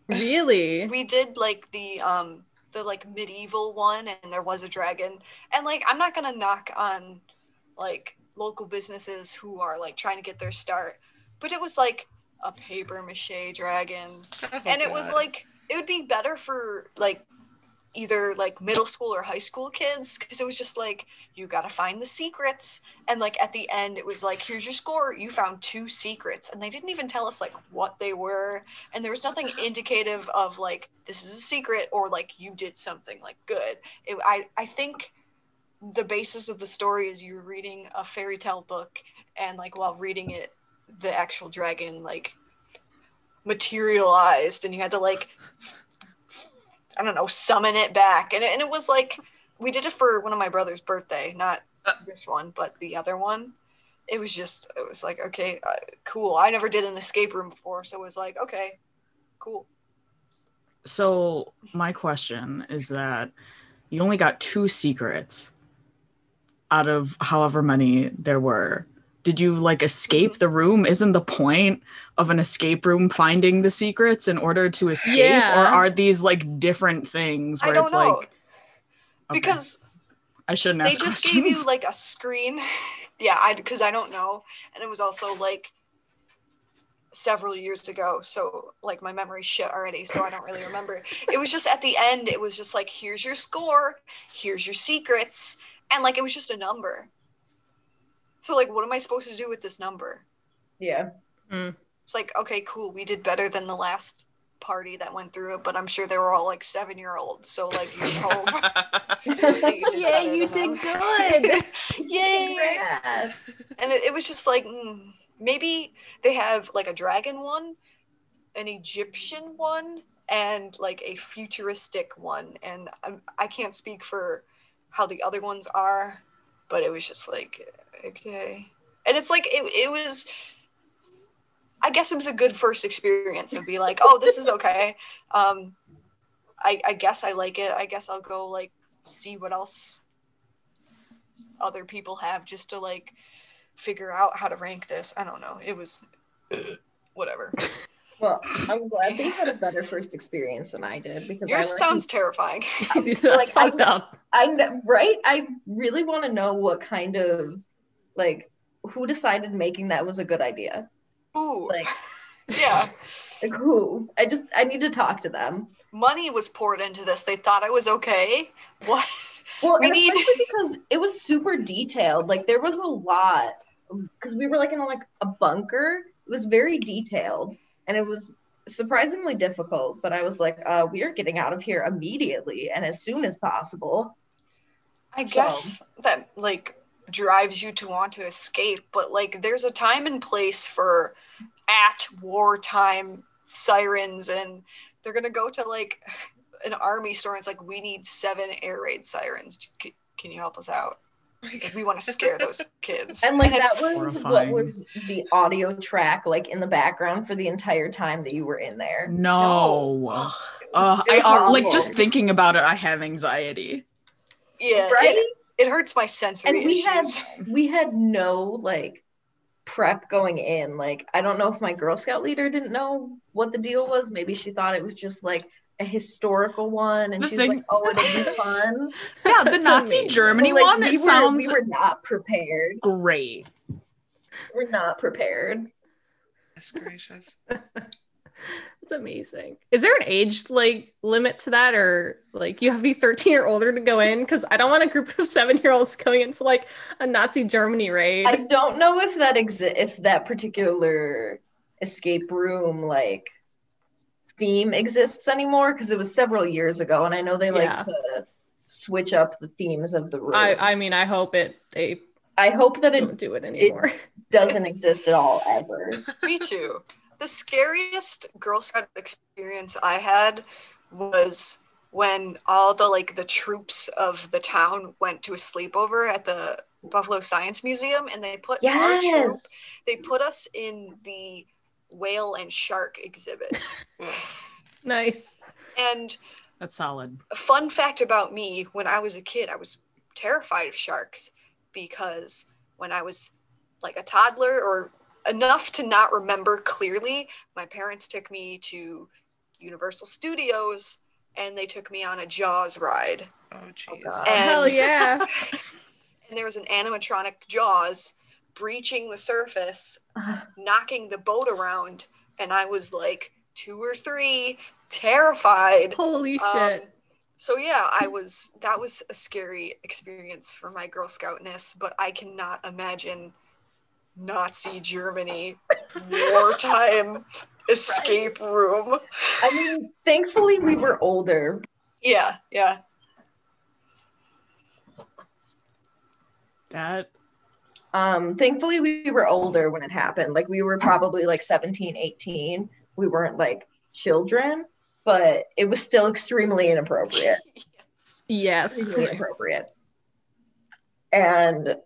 Really? We did like the um the like medieval one and there was a dragon. And like I'm not gonna knock on like local businesses who are like trying to get their start, but it was like a paper mache dragon. Oh, and it was like it would be better for like either like middle school or high school kids because it was just like you got to find the secrets. And like at the end it was like here's your score. You found two secrets. And they didn't even tell us like what they were. And there was nothing indicative of like this is a secret or like you did something like good. It, i i think the basis of the story is you're reading a fairy tale book and like while reading it the actual dragon like materialized and you had to like I don't know, summon it back. And it, and it was like we did it for one of my brother's birthday, not this one, but the other one. It was just it was like okay, uh, cool. I never did an escape room before, so it was like okay, cool. So my question is that you only got two secrets out of however many there were. Did you like escape the room? Isn't the point of an escape room finding the secrets in order to escape? Yeah. Or are these like different things I where don't it's know like Okay. because I shouldn't ask. they just questions. gave you like a screen. yeah, I because I don't know, and it was also like several years ago. So like my memory's shit already, so I don't really remember. It was just at the end, it was just like, here's your score, here's your secrets, and like it was just a number. So like what am I supposed to do with this number? Yeah. It's like, okay, cool, we did better than the last party that went through it, but I'm sure they were all like seven year olds. So like you hope that you did Yeah, you did good. Yay! Congrats. and it, it was just like mm, maybe they have like a dragon one an egyptian one and like a futuristic one and I'm, i can't speak for how the other ones are but it was just like okay and it's like it, it was i guess it was a good first experience to be like oh this is okay um I, I guess i like it i guess i'll go like see what else other people have just to like figure out how to rank this. I don't know. It was whatever. Well, I'm glad they had a better first experience than I did because I Yours learned- sounds terrifying. That's Like, I- fucked up. I right. I really want to know what kind of like who decided making that was a good idea. Ooh, Like, yeah. like who? I just I need to talk to them. Money was poured into this. They thought I was okay. What? Well, We need- especially because it was super detailed. Like there was a lot because we were like in a, like a bunker. It was very detailed, and it was surprisingly difficult. But I was like, uh, we are getting out of here immediately and as soon as possible. I So- guess that like drives you to want to escape, but like there's a time and place for at wartime sirens, and they're gonna go to like an army store. And it's like we need seven air raid sirens. C- Can you help us out? Like, we want to scare those kids. And like it's- that was what was the audio track like in the background for the entire time that you were in there. No. Ugh. Uh, I are like just thinking about it. I have anxiety. yeah, Right? It, it hurts my sensory And we had we had no like prep going in. Like I don't know if my Girl Scout leader didn't know what the deal was. Maybe she thought it was just like a historical one and The she's thing- like, oh, it'll be fun. Yeah, the Nazi amazing. Germany like, one. we were, sounds we were not prepared. great. We're not prepared. That's gracious. It's amazing. Is there an age like limit to that, or like you have to be 13 or older to go in? Because I don't want a group of seven year olds going into like a Nazi Germany raid. I don't know if that exi- if that particular escape room like theme exists anymore because it was several years ago and I know they like Yeah. to switch up the themes of the rooms. I, I mean, I hope it they I hope that it don't do it anymore. doesn't exist at all ever. Me too. The scariest Girl Scout experience I had was when all the like the troops of the town went to a sleepover at the Buffalo Science Museum and they put our troop, Yes. they put us in the whale and shark exhibit. nice. and That's solid. fun fact about me when I was a kid, I was terrified of sharks because when I was like a toddler or enough to not remember clearly, my parents took me to Universal Studios and they took me on a Jaws ride. Oh jeez. Oh, God. And, Hell yeah. and there was an animatronic Jaws breaching the surface, knocking the boat around, and I was like two or three, terrified. Holy Um, shit. so yeah, I was that was a scary experience for my Girl Scoutness, but I cannot imagine Nazi Germany wartime escape room. I mean, thankfully we were older. Yeah, yeah. That Um, thankfully we were older when it happened. Like we were probably like 17, 18. We weren't like children, but it was still extremely inappropriate. Yes. yes. extremely inappropriate. And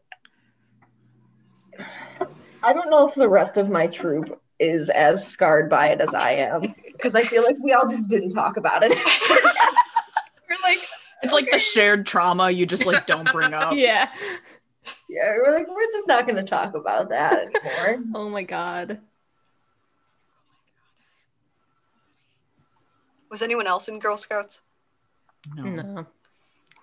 I don't know if the rest of my troop is as scarred by it as I am because I feel like we all just didn't talk about it. we're like, it's like the shared trauma you just like don't bring up. Yeah. Yeah, we're like, we're just not going to talk about that anymore. Oh my god. Was anyone else in Girl Scouts? No, No.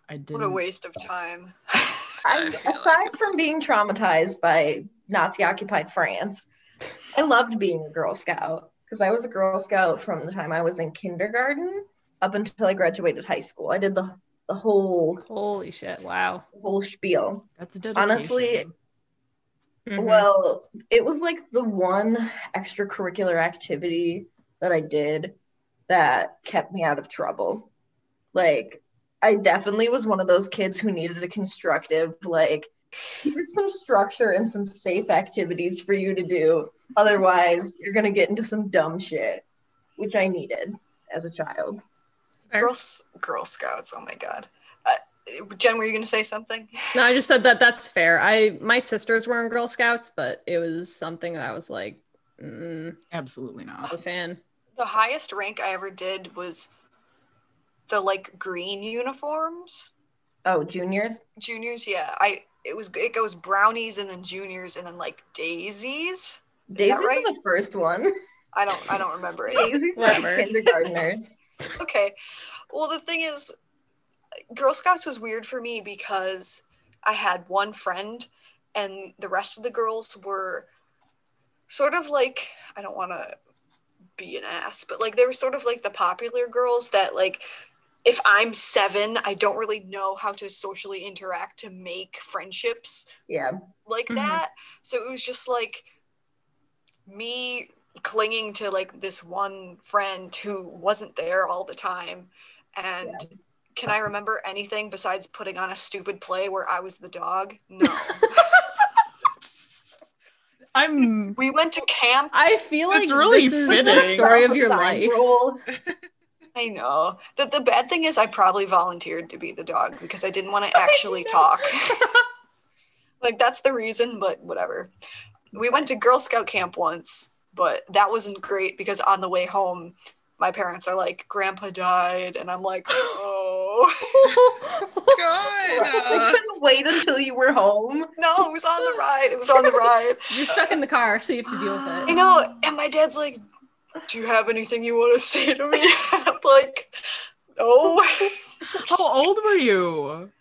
I didn't. What a waste of time. I, I aside from being traumatized by Nazi occupied France, I loved being a Girl Scout because I was a Girl Scout from the time I was in kindergarten up until I graduated high school. I did the the whole Holy shit! Wow. whole spiel. That's dedication. Honestly, Mhm. Well, it was like the one extracurricular activity that I did that kept me out of trouble. Like, I definitely was one of those kids who needed a constructive, like, here's some structure and some safe activities for you to do. Otherwise, you're going to get into some dumb shit, which I needed as a child. Fair. Girl, Girl Scouts. Oh my god. Uh, Jen, were you going to say something? No, I just said that that's fair. I my sisters were in Girl Scouts, but it was something that I was like, mm, Absolutely not. not a fan. The highest rank I ever did was the like green uniforms. Oh, juniors? Juniors, yeah. I it was it goes brownies and then juniors and then like daisies. Daisies right? are the first one. I don't I don't remember it. Daisies are kindergartners. Okay. Well, the thing is, Girl Scouts was weird for me because I had one friend, and the rest of the girls were sort of like I don't want to be an ass, but like they were sort of like the popular girls that like. If I'm seven, I don't really know how to socially interact to make friendships Yeah. like Mhm. that. So it was just like me clinging to like this one friend who wasn't there all the time. And can I remember anything besides putting on a stupid play where I was the dog? No. I'm we went to camp. I feel like It's really this is the story of your life. I know. The, the bad thing is I probably volunteered to be the dog because I didn't want to actually talk. like that's the reason, but whatever. We went to Girl Scout camp once, but that wasn't great because on the way home, my parents are like, "Grandpa died," and I'm like, "Oh God. I couldn't wait until you were home. no!" It was on the ride. It was on the ride. You're stuck in the car, so you have to deal with I it. know. And my dad's like, "Do you have anything you want to say to me?" And I'm like, "No." how old were you?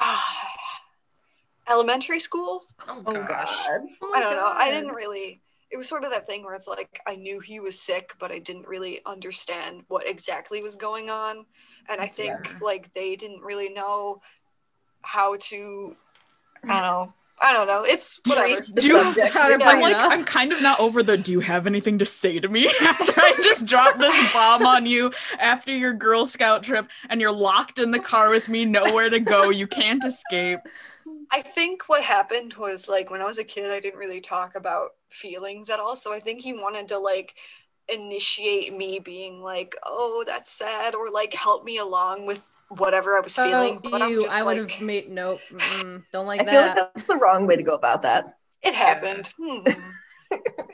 Elementary school. oh, Oh gosh. god. I don't know. I didn't really. It was sort of that thing where it's like I knew he was sick, but I didn't really understand what exactly was going on, and I think Yeah. like they didn't really know how to. I mm. don't know. I don't know. It's whatever. Do you- subject. to Yeah. I'm bring like. I'm kind of not over the do you have anything to say to me after I just dropped this bomb on you after your Girl Scout trip and you're locked in the car with me, nowhere to go, you can't escape. I think what happened was like when I was a kid, I didn't really talk about feelings at all. So I think he wanted to like initiate me being like, "Oh, that's sad," or like help me along with whatever I was feeling. Oh, but I'm just I would like, have made nope. don't like I feel that. like that's the wrong way to go about that. it happened. Hmm.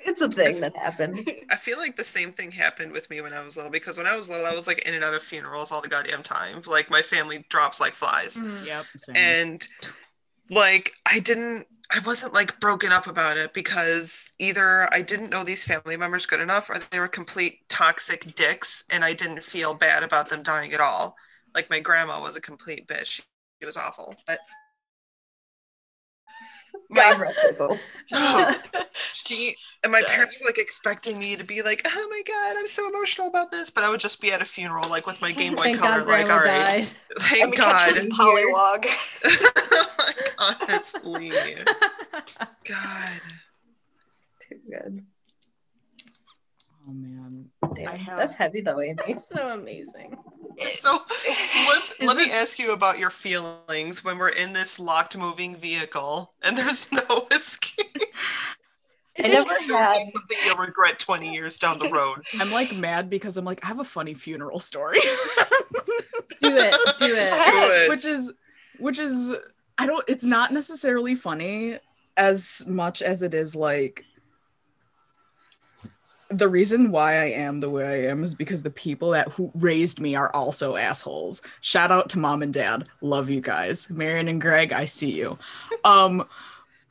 It's a thing that happened. I feel like the same thing happened with me when I was little because when I was little, I was like in and out of funerals all the goddamn time. Like my family drops like flies. Mhm. Yep. Same. And like I didn't I wasn't like broken up about it because either I didn't know these family members good enough or they were complete toxic dicks and I didn't feel bad about them dying at all. Like my grandma was a complete bitch. She was awful. But God my rest she and my parents were like expecting me to be like, oh my god, I'm so emotional about this. But I would just be at a funeral like with my Game Boy Thank Color, God like, all right, died. Let thank me catch God. this Poliwag. like, honestly. God. Too good. Oh man. Damn. I have- That's heavy though, Amy. It's so amazing. So let's Is let me ask you about your feelings when we're in this locked moving vehicle and there's no escape. I did never Feels had. something you'll regret 20 years down the road. I'm like mad because I'm like, I have a funny funeral story. Do it. Do it. Do it. which is which is I don't it's not necessarily funny as much as it is like the reason why I am the way I am is because the people that who raised me are also assholes. Shout out to mom and dad. Love you guys. Marion and Greg, I see you. Um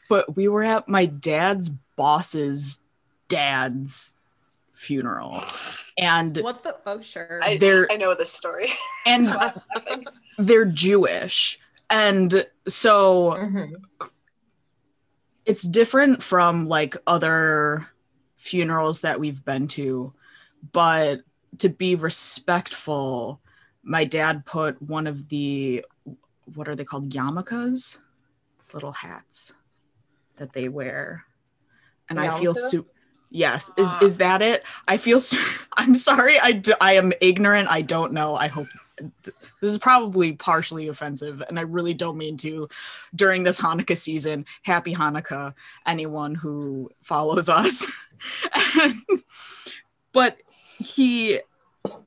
but we were at my dad's boss's dad's funeral. And What the? Oh, sure. I, I know this story. and they're Jewish. And so Mhm. it's different from like other funerals that we've been to, but to be respectful, my dad put one of the what are they called yarmulkes, little hats that they wear, and I feel Yarmulke? su- Yes, is ah. is that it? I feel. So- I'm sorry. I d- I am ignorant. I don't know. I hope this is probably partially offensive, and I really don't mean to. During this Hanukkah season, Happy Hanukkah, anyone who follows us. but he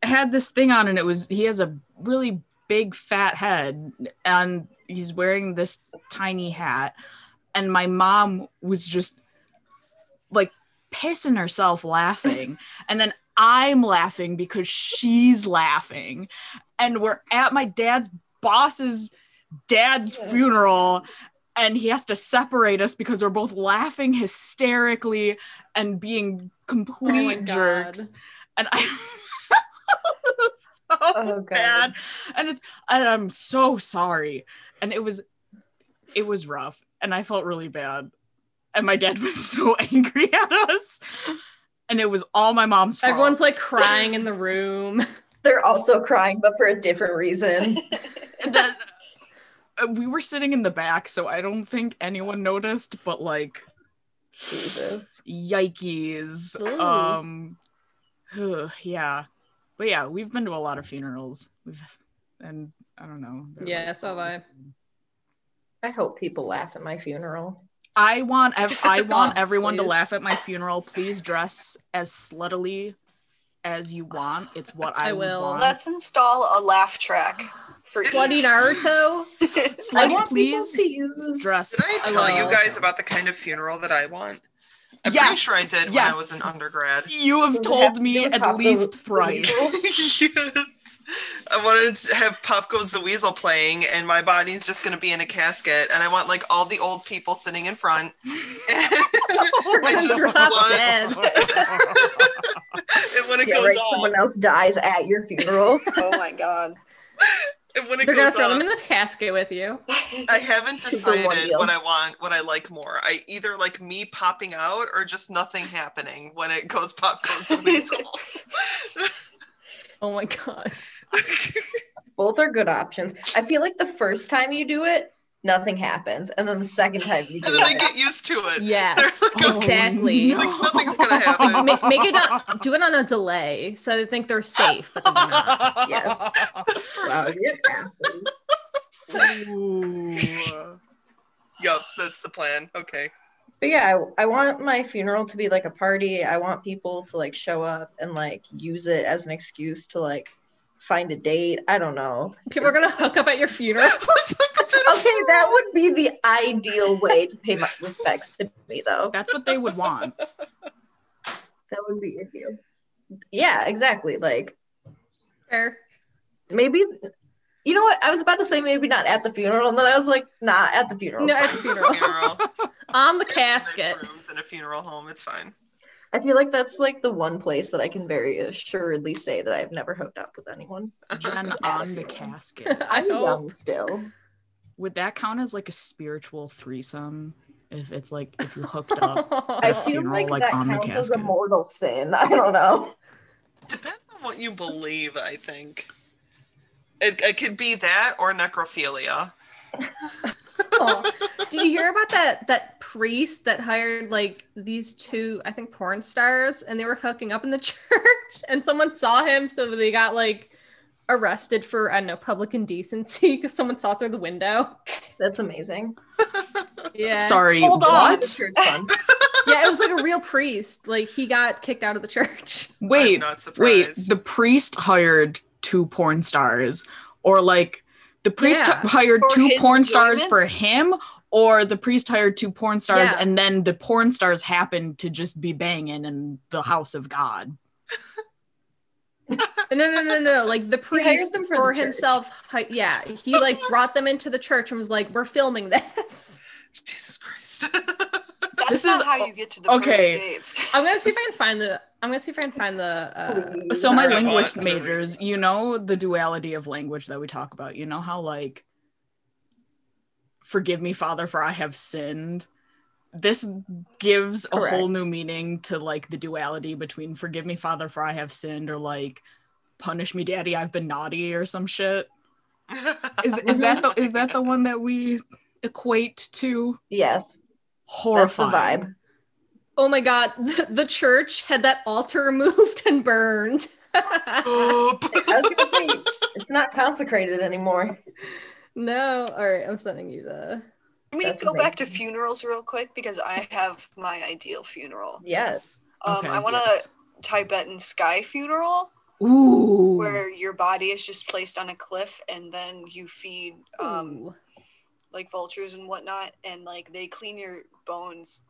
had this thing on, and it was he has a really big fat head, and he's wearing this tiny hat, and my mom was just like pissing herself laughing. and then I'm laughing because she's laughing. And we're at my dad's boss's dad's funeral. And he has to separate us because we're both laughing hysterically and being oh complete God. jerks. And I so Oh, God. bad. And it's and I'm so sorry. And it was it was rough. And I felt really bad and my dad was so angry at us and it was all my mom's fault Everyone's like crying in the room. They're also crying, but for a different reason. And then, uh, we were sitting in the back so i don't think anyone noticed but like Jesus. yikes Ooh. um yeah but yeah we've been to a lot of funerals we've and i don't know Yeah, like, so have I. I hope people laugh at my funeral. I want ev- I want Oh, everyone to laugh at my funeral. Please dress as sluttily as you want. It's what I, I will. want. Let's install a laugh track for Slutty Naruto. I Slutty, want please to use dress. Did I I tell you guys about the kind of funeral that I want? I'm pretty sure I did when I was an undergrad. You have told have to do me at least the- the thrice. Weasel? yes. I wanted to have Pop Goes the Weasel playing, and my body's just going to be in a casket, and I want like all the old people sitting in front. I just Drop want- dead. and when it Yeah, goes right. off, Someone else dies at your funeral. oh my god. and when it They're gonna goes throw off, them in the casket with you. I haven't Two for one decided what I want, what I like more. I either like me popping out or just nothing happening when it goes pop goes the weasel. Oh my god. Both are good options. I feel like the first time you do it, nothing happens, and then the second time you do and then I it, get used to it. Yes, They're like, exactly. Oh, Like, nothing's gonna happen. Make, make it on, do it on a delay so they think they're safe, but they're not. Yes. That's wow, perfect. Ooh. Yup, that's the plan. Okay. But yeah, I, I want my funeral to be like a party. I want people to like show up and like use it as an excuse to like find a date. I don't know. People are gonna hook up at your funeral. Okay, that would be the ideal way to pay my respects to me, though. That's what they would want. That would be ideal. Yeah, exactly. Like Fair. maybe, you know what? I was about to say maybe not at the funeral, and then I was like, nah, at the funeral. No, at the funeral. Funeral. On the There's some nice casket. rooms in a funeral home. It's fine. I feel like that's like the one place that I can very assuredly say that I've never hooked up with anyone. Jen on the casket. I I'm hope. young still. Would that count as like a spiritual threesome? If it's like if you hooked up. I A feel funeral, like, like, that on the counts as a mortal sin. I don't know. Depends on what you believe, I think. It, it could be that or necrophilia. Oh, Did you hear about that that priest that hired like these two, I think, porn stars, and they were hooking up in the church, and someone saw him, so they got like arrested for I don't know public indecency because someone saw through the window. That's amazing. Yeah, Sorry, Hold on. what? The yeah, it was like a real priest. Like he got kicked out of the church. I'm Wait, not wait. The priest hired two porn stars, or like the priest Yeah. hired For two his porn stars for him, or the priest hired two porn stars, Yeah. and then the porn stars happened to just be banging in the house of God. No, no, no, no, no. Like the hired priest them for for, the himself. hi- Yeah, he like brought them into the church and was like, "We're filming this." Jesus Christ. That's This not is- how you get to the okay. perfect. I'm gonna see if I can find the. I'm gonna see if I can find the. Uh, So my linguist majors, you know the duality of language that we talk about. You know how like forgive me, Father, for I have sinned this gives a whole new meaning to like the duality between forgive me father for i have sinned or like punish me daddy i've been naughty or some shit is, is that the is that the one that we equate to Yes, horrifying vibe. Oh my god, the, the church had that altar removed and burned. I was gonna say it's not consecrated anymore. no, all right, I'm sending you the. Let me That's go back to funerals real quick because I have my ideal funeral. Yes. Um, Okay, I want a yes. Tibetan sky funeral ooh where your body is just placed on a cliff and then you feed um, Ooh. like vultures and whatnot and like they clean your bones.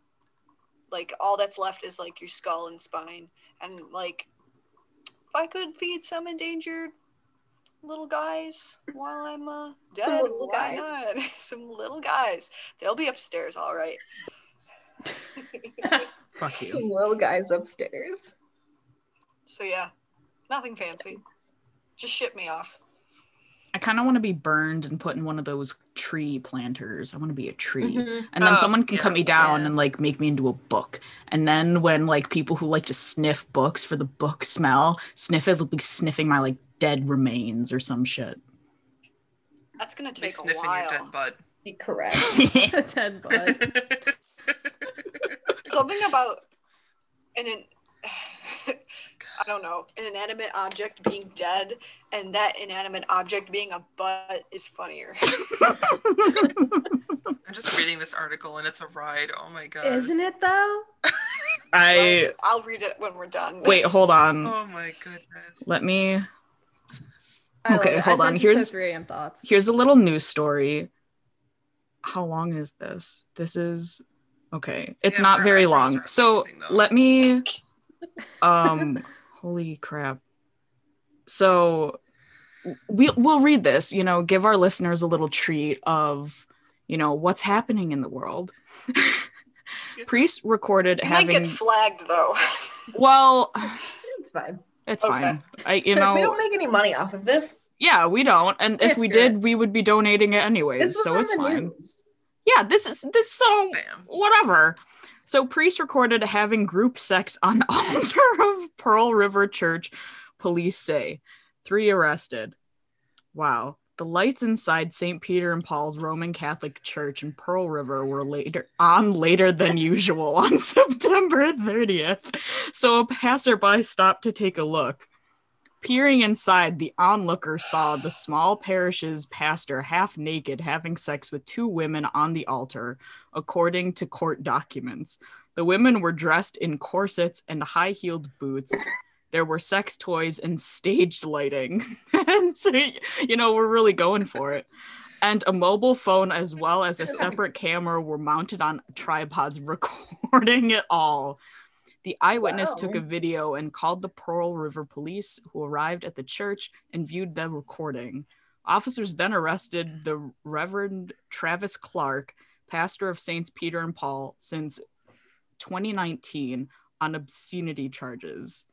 Like all that's left is like your skull and spine. And like if I could feed some endangered little guys while I'm uh, dead, Some little why guys. not? some little guys. They'll be upstairs, all right. fuck you Some little guys upstairs. So yeah, nothing fancy. Just ship me off. I kind of want to be burned and put in one of those tree planters i want to be a tree Mhm. and then Oh, someone can yeah. cut me down Yeah. and like make me into a book and then when like people who like to sniff books for the book smell sniff it they'll be sniffing my like dead remains or some shit That's gonna Be take a sniffing while. your dead butt. Be correct. A dead bud. Something about an, an I don't know, an inanimate object being dead and that inanimate object being a butt is funnier. I'm just reading this article and it's a ride. Oh my god. Isn't it though? i I'll read it when we're done. wait hold on Oh my goodness. let me I Okay, hold I on. sent you to Here's- 3 a.m. thoughts. here's a little news story how long is this this is okay it's Yeah, not very long so let me um holy crap so we, we'll read this you know give our listeners a little treat of you know what's happening in the world priest recorded You might having get flagged though. well It's fine. it's Okay. fine i you we don't make any money off of this. yeah we don't and if we good. did we would be donating it anyways This so it's fine news. yeah this is this so Bam. whatever. So priest recorded having group sex on altar of Pearl River Church. Police say three arrested. Wow. The lights inside St. Peter and Paul's Roman Catholic Church in Pearl River were later on later than usual on September 30th. So a passerby stopped to take a look. Peering inside, the onlooker saw the small parish's pastor half naked having sex with two women on the altar, according to court documents. The women were dressed in corsets and high heeled boots. There were sex toys and staged lighting. and so, you know, we're really going for it. And a mobile phone, as well as a separate camera, were mounted on tripods recording it all. The eyewitness took a video and called the Pearl River police, who arrived at the church and viewed the recording. Officers then arrested the Reverend Travis Clark, pastor of Saints Peter and Paul, since 2019 on obscenity charges.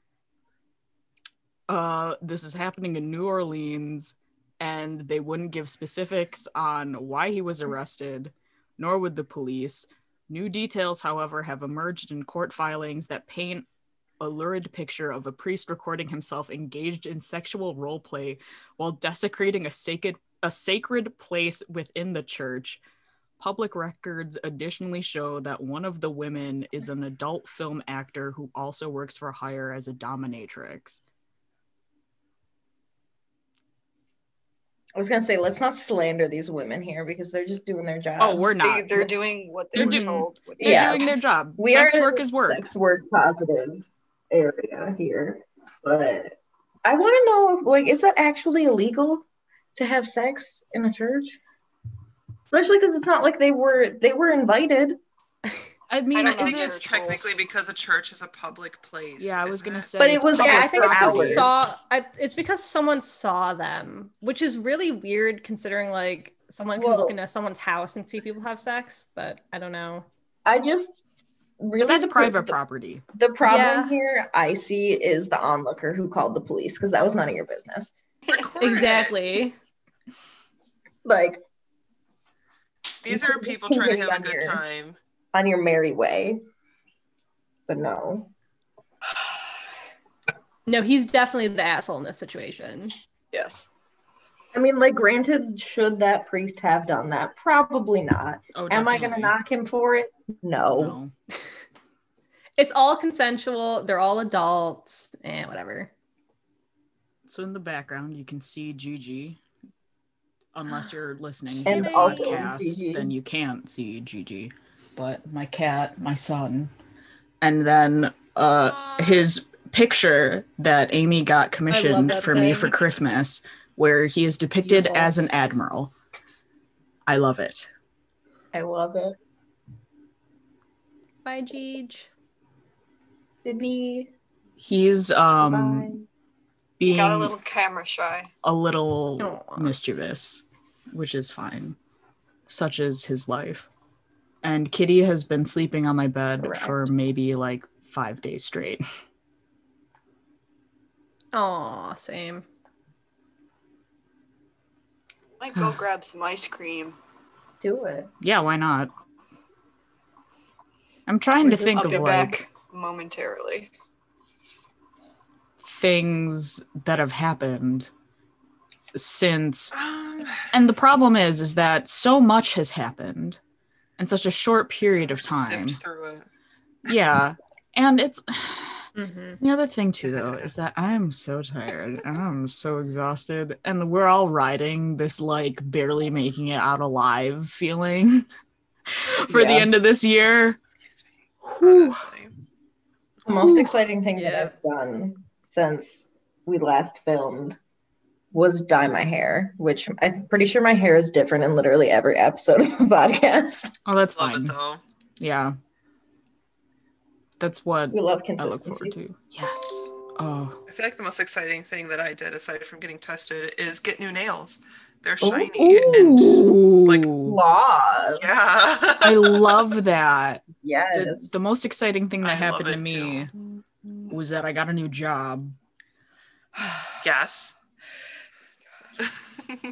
Uh, this is happening in New Orleans, and they wouldn't give specifics on why he was arrested, nor would the police. New details, however, have emerged in court filings that paint a lurid picture of a priest recording himself engaged in sexual role play while desecrating a sacred a sacred place within the church. Public records additionally show that one of the women is an adult film actor who also works for hire as a dominatrix. I was gonna say, let's not slander these women here because they're just doing their job. Oh, we're They, not. they're doing what they They're were doing- told. What They're Yeah. doing their job. we Sex are work is work. Sex work positive area here, but I want to know, like, is that actually illegal to have sex in a church? Especially because it's not like they were they were invited. I mean, I I is think it's technically because a church is a public place. Yeah, I was gonna it? say. But it was- Yeah, I think it's because saw. I, it's because someone saw them, which is really weird considering like someone can Well- look into someone's house and see people have sex. But I don't know. I just really But that's the, private the, property. the problem Yeah. here I see is the onlooker who called the police because that was none of your business. Exactly. Like These You are could people trying to have a good your- time. on your merry way. But no. No, he's definitely the asshole in this situation. Yes. I mean, like, granted, should that priest have done that? Probably not. Oh, Am I going to knock him for it? No. No. It's all consensual. They're all adults and whatever. So in the background, you can see Gigi. Unless you're listening And to the also podcast, Gigi. then you can't see Gigi. But my cat, my son, and then uh his picture that Amy got commissioned that for me for Christmas, where he is depicted Beautiful. as an admiral. I love it. I love it. Bye, Jeej. Bibby. He's um Bye. Being Got a little camera shy. a little Aw. mischievous, which is fine. Such is his life. And Kitty has been sleeping on my bed Correct. for maybe like five days straight. Aw, same. Might go grab some ice cream. Do it. yeah, why not? I'm trying to think I'll of like back momentarily. Things that have happened since Um, and the problem is is that so much has happened in such a short period so of time. through it. Yeah. And it's hmm The other thing too, though, is that I'm so tired I'm so exhausted, and we're all riding this like barely making it out alive feeling for the end of this year. Excuse me. The most exciting thing that I've done since we last filmed was dye my hair, which I'm pretty sure my hair is different in literally every episode of the podcast. Oh, that's Love fine. it though. Yeah, that's what We love I look forward to. Yes. Oh. I feel like the most exciting thing that I did aside from getting tested is get new nails. They're Ooh. shiny and like- Laws. yeah. I love that. The, Yes. the most exciting thing that I happened to me too. Was that I got a new job, yes.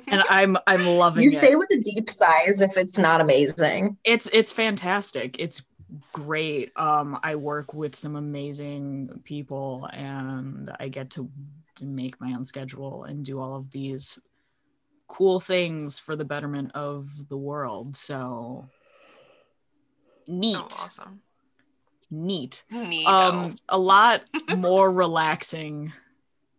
and I'm I'm loving you it. say with a deep sigh as if it's not amazing. it's it's fantastic it's great um i work with some amazing people and i get to, to make my own schedule and do all of these cool things for the betterment of the world so neat so awesome. Neat Neat. um a lot more relaxing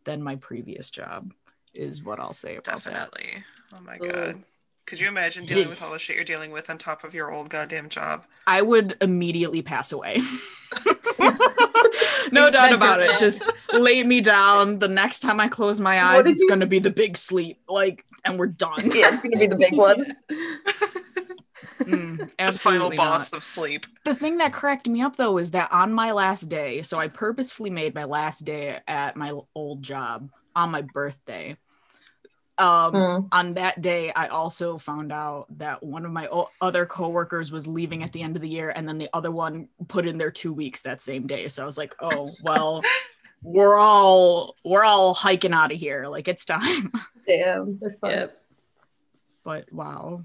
than my previous job is what i'll say about that Definitely. Oh my Ugh. god. Could you imagine dealing with all the shit you're dealing with on top of your old goddamn job? I would immediately pass away. no doubt about it. Just lay me down. The next time I close my eyes, it's going to be the big sleep. Like, and we're done. Yeah, it's gonna be the big one. Mm, the final absolutely boss not. of sleep. The thing that cracked me up though is that on my last day, so I purposefully made my last day at my old job on my birthday. Um, Mm. on that day, I also found out that one of my o- other coworkers was leaving at the end of the year, and then the other one put in their two weeks that same day. So I was like, "Oh, well, we're all we're all hiking out of here. Like it's time." Damn, they're fun. Yep. But wow,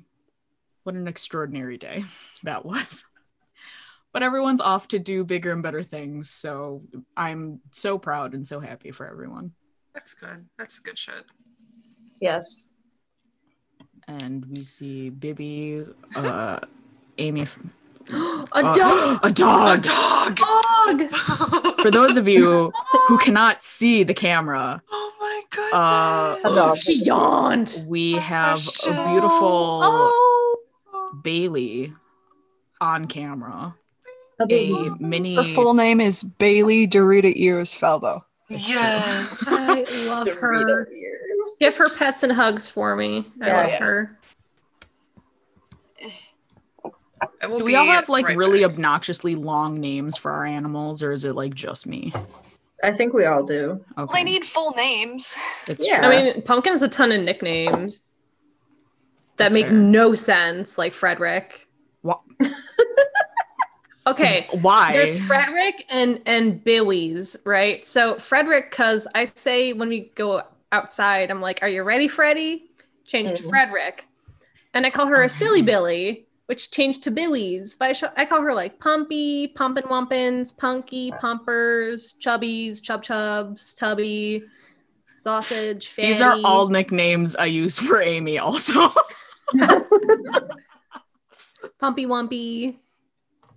what an extraordinary day that was. But everyone's off to do bigger and better things, so I'm so proud and so happy for everyone. That's good. That's good shit. Yes. And we see Bibby, uh, Amy. a uh, dog. a A dog. dog. dog. For those of you who cannot see the camera, Oh my Uh, goodness. She yawned. we have a beautiful Oh. Bailey on camera, A a mini. Her full name is Bailey Dorita Ears Falbo. Yes. I love her. Ears. Give her pets and hugs for me. I love Yes. her. Do we all have like right really back. obnoxiously long names for our animals, or is it like just me? I think we all do. Okay, They need full names. it's Yeah. true. I mean, Pumpkin has a ton of nicknames that That's make fair. no sense, like Frederick. Wha- okay, Why? there's Frederick and and Billy's, right? So Frederick, because I say when we go outside, I'm like, "Are you ready, Freddy?" Change to Mhm. Frederick, and I call her a silly Mhm. Billy which changed to Billy's. But I, sh- I call her like Pumpy, Pumpin' Wumpins, Punky, Pumpers, Chubbies, Chub Chubs, Tubby, Sausage, Fanny. These are all nicknames I use for Amy also. Pumpy Wumpy,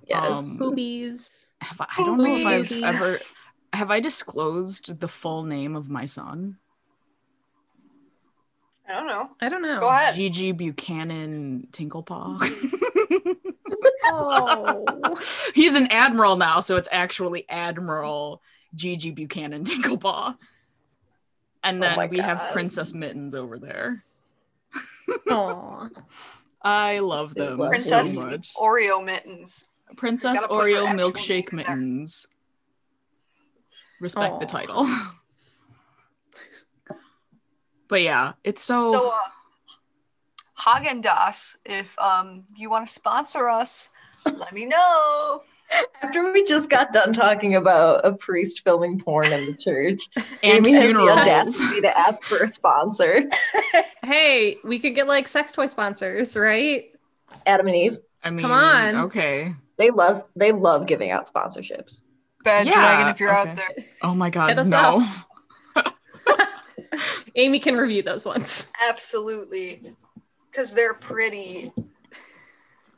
Yes. Um, Poopies. have I, I don't know if I've ever have I disclosed the full name of my son? I don't know. I don't know. Go ahead. Gigi Buchanan Tinklepaw. Oh. He's an admiral now, so it's actually Admiral Gigi Buchanan Tinklepaw. And Oh then my we have Princess Mittens over there. Aw. I love them Princess so much. Oreo mittens. Princess Gotta put her Oreo Milkshake name in there. Mittens. Respect the title. but yeah, it's so, So, uh, Häagen-Dazs, if um you want to sponsor us, let me know. After we just got done talking about a priest filming porn in the church, and Amy has the funerals. audacity to ask for a sponsor. Hey, we could get like sex toy sponsors, right? Adam and Eve, I mean, come on. okay. they love they love giving out sponsorships. Bad Yeah, Dragon, if you're okay. out there. Oh my god, no. Amy can review those ones. Absolutely. Because they're pretty.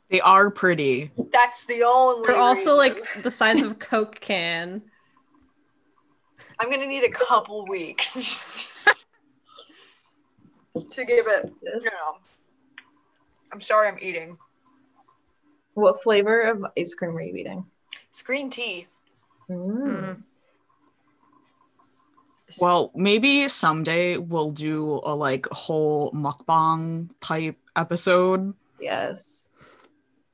They are pretty. That's the only They're also reason. like the size of a Coke can. I'm gonna need a couple weeks just- to give it, you know. I'm sorry I'm eating. What flavor of ice cream are you eating? It's green tea. Mm. Well, maybe someday we'll do a like whole mukbang type episode. Yes.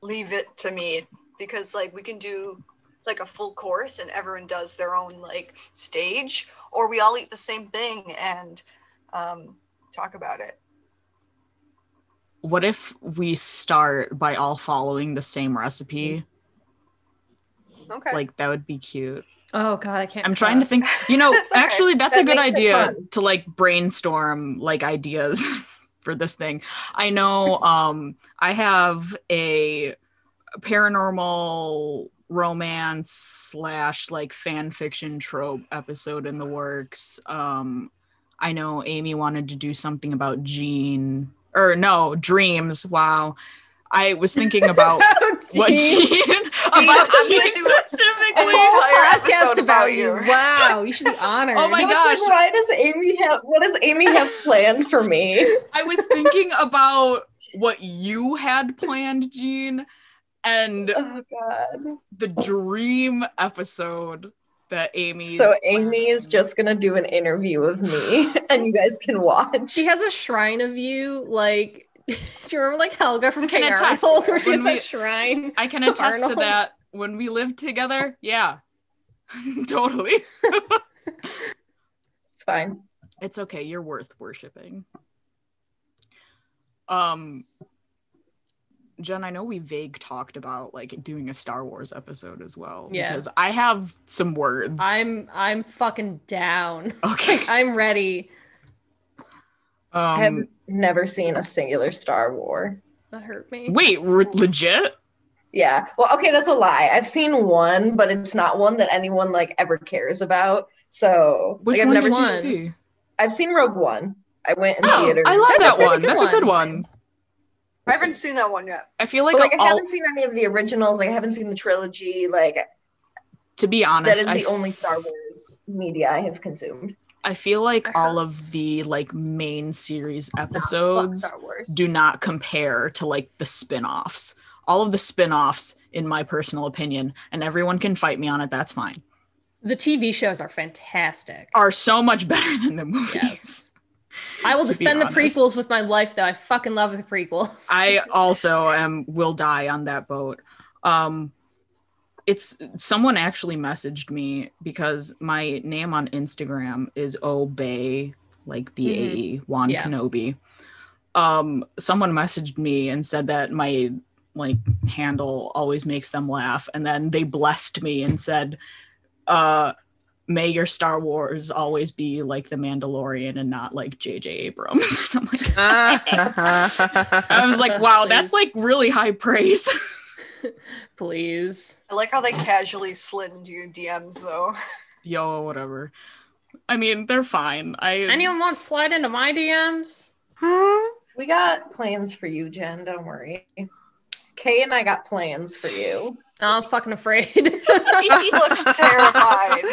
Leave it to me because like we can do like a full course and everyone does their own like stage or we all eat the same thing and um, talk about it. What if we start by all following the same recipe? Okay. Like that would be cute. Oh god, I can't. I'm trying to think. You know, It's okay. actually, that's a good idea to like brainstorm like ideas for this thing. I know um I have a paranormal romance slash like fan fiction trope episode in the works. Um I know Amy wanted to do something about Jean or no, dreams. Wow. I was thinking about Oh, what geez. Jean I'm gonna Jean do a- specifically. a A whole entire podcast episode about you. Wow, you should be honored. Oh my I gosh. like, why does Amy have what does Amy have planned for me? I was thinking about what you had planned, Jean, and Oh god. the dream episode that Amy. So Amy is just gonna do an interview of me and you guys can watch. She has a shrine of you, like. Do you remember like Helga from King. Arnold, where she's has When we- that shrine? I can attest to that when we lived together. Yeah, totally. It's fine. It's okay. You're worth worshiping. Um, Jen, I know we vague talked about like doing a Star Wars episode as well. Yeah. Because I have some words. I'm I'm fucking down. okay. Like I'm ready. I have Um, never seen a singular Star War. That hurt me. wait, re- legit? Yeah. Well, okay, that's a lie. I've seen one, but it's not one that anyone like ever cares about. So Which like, I've one never did you one. see? I've seen Rogue One. I went in Oh, theaters. I love That's a that one. good That's a good one. one. I haven't seen that one yet. I feel like, But, like I all, haven't seen any of the originals. Like I haven't seen the trilogy. Like to be that honest, is I, the only Star Wars media I have consumed. I feel like all of the like main series episodes do not compare to like the spin-offs. All of the spin-offs, in my personal opinion, and everyone can fight me on it, that's fine, The TV shows are fantastic. are so much better than the movies. Yes. I will defend the prequels with my life, though. I fucking love the prequels. I also am will die on that boat. Um it's someone actually messaged me because my name on Instagram is Obey like B A E Juan Yeah. Kenobi. Um someone messaged me and said that my like handle always makes them laugh and then they blessed me and said uh may your Star Wars always be like the Mandalorian and not like J.J. Abrams. I'm like, I was like, wow, that's like really high praise. Please. I like how they casually slid into your DMs though. Yo, whatever. I mean, they're fine. I Anyone want to slide into my DMs? We got plans for you, Jen. Don't worry. Kay and I got plans for you. I'm fucking afraid. he looks terrified.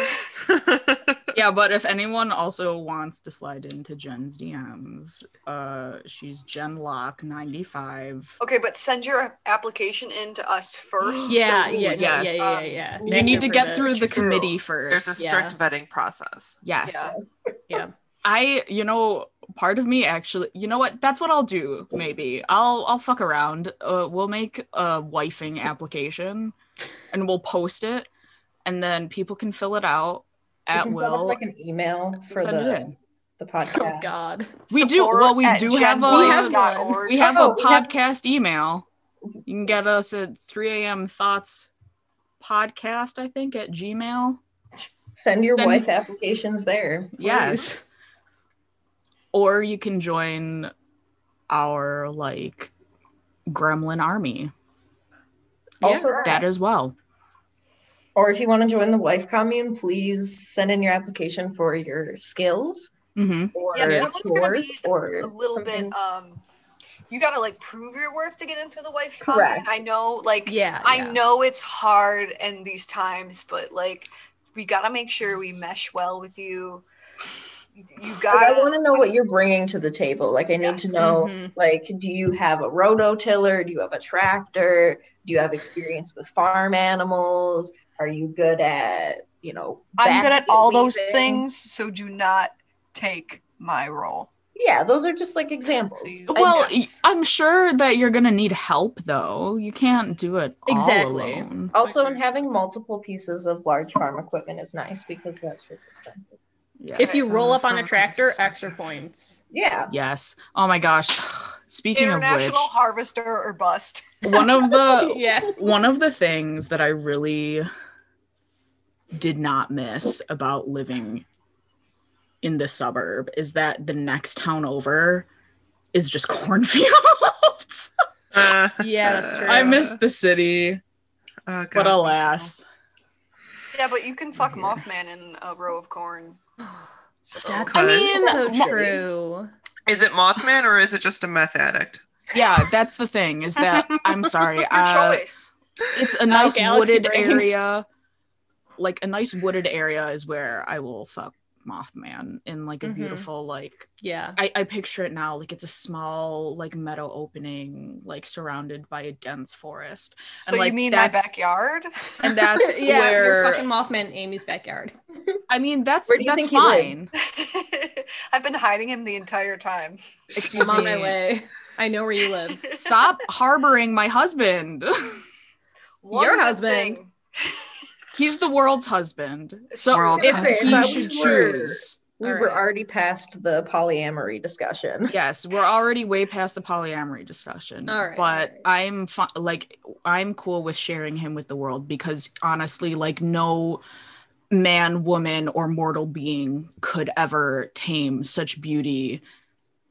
Yeah, but if anyone also wants to slide into Jen's DMs, uh, she's Jen Lock ninety five. Okay, but send your application in to us first. yeah, so yeah, would- yeah, yes. yeah, yeah, Um, yeah. You need to get the- through the True. committee There's first. a Yeah. strict vetting process. yes. Yeah. Yeah. I, you know, part of me actually, you know what? That's what I'll do. Maybe I'll I'll fuck around. Uh, we'll make a wifing application, and we'll post it, and then people can fill it out We at can set up will. like an email for Send it the, in. the oh, podcast. Oh God. We do- well, we do have a- genwife.org. We have Oh, a we have- podcast email. You can get us at 3 a.m. thoughts podcast, I think, at Gmail. Send your Send- wife applications there. Yes. Or you can join our like gremlin army. Also, Sure. That as well. Or if you want to join the wife commune, please send in your application for your skills hmm or Yeah, that chores or a little something. bit um you gotta like prove your worth to get into the wife commune. Correct. I know like Yeah. I yeah. know it's hard in these times, but like we gotta make sure we mesh well with you. You Like, I want to know what you're bringing to the table. Like, I need to Yes. know, Mhm. like, do you have a rototiller? Do you have a tractor? Do you have experience with farm animals? Are you good at, you know, I'm good at basket all those things, so do not take my role. Yeah, those are just like examples. Please. Well. I'm sure that you're gonna need help though. You can't do it all Exactly. alone. also, and having multiple pieces of large farm equipment is nice because that's what's expensive. Yeah. If you roll up on a tractor, extra points. Yeah. yes. Oh my gosh. Speaking of International which, harvester or bust. one of the yeah. one of the things that I really did not miss about living in the suburb is that the next town over is just cornfields. Yeah, that's true. I miss the city, Oh, but alas. Yeah, but you can fuck Mothman in a row of corn. So That's I mean, so true. Is it Mothman or is it just a meth addict? Yeah, that's the thing is that I'm sorry. your Uh, choice. it's a nice Galaxy wooded brain. area. Like a nice wooded area is where I will fuck Mothman in like a Mhm. beautiful like Yeah. I, I picture it now like it's a small like meadow opening like surrounded by a dense forest So like, you mean my backyard? and that's yeah, where you're fucking Mothman in Amy's backyard. i mean that's Where do you that's think he lives? fine I've been hiding him the entire time. Excuse I'm on my way. I know where you live. stop harboring my husband One Your good husband. Thing. he's the world's husband so World's if husband. he If should was choose We All were right. already past the polyamory discussion. yes we're already way past the polyamory discussion All right, but all i'm fi- like i'm cool with sharing him with the world because honestly like no man woman or mortal being could ever tame such beauty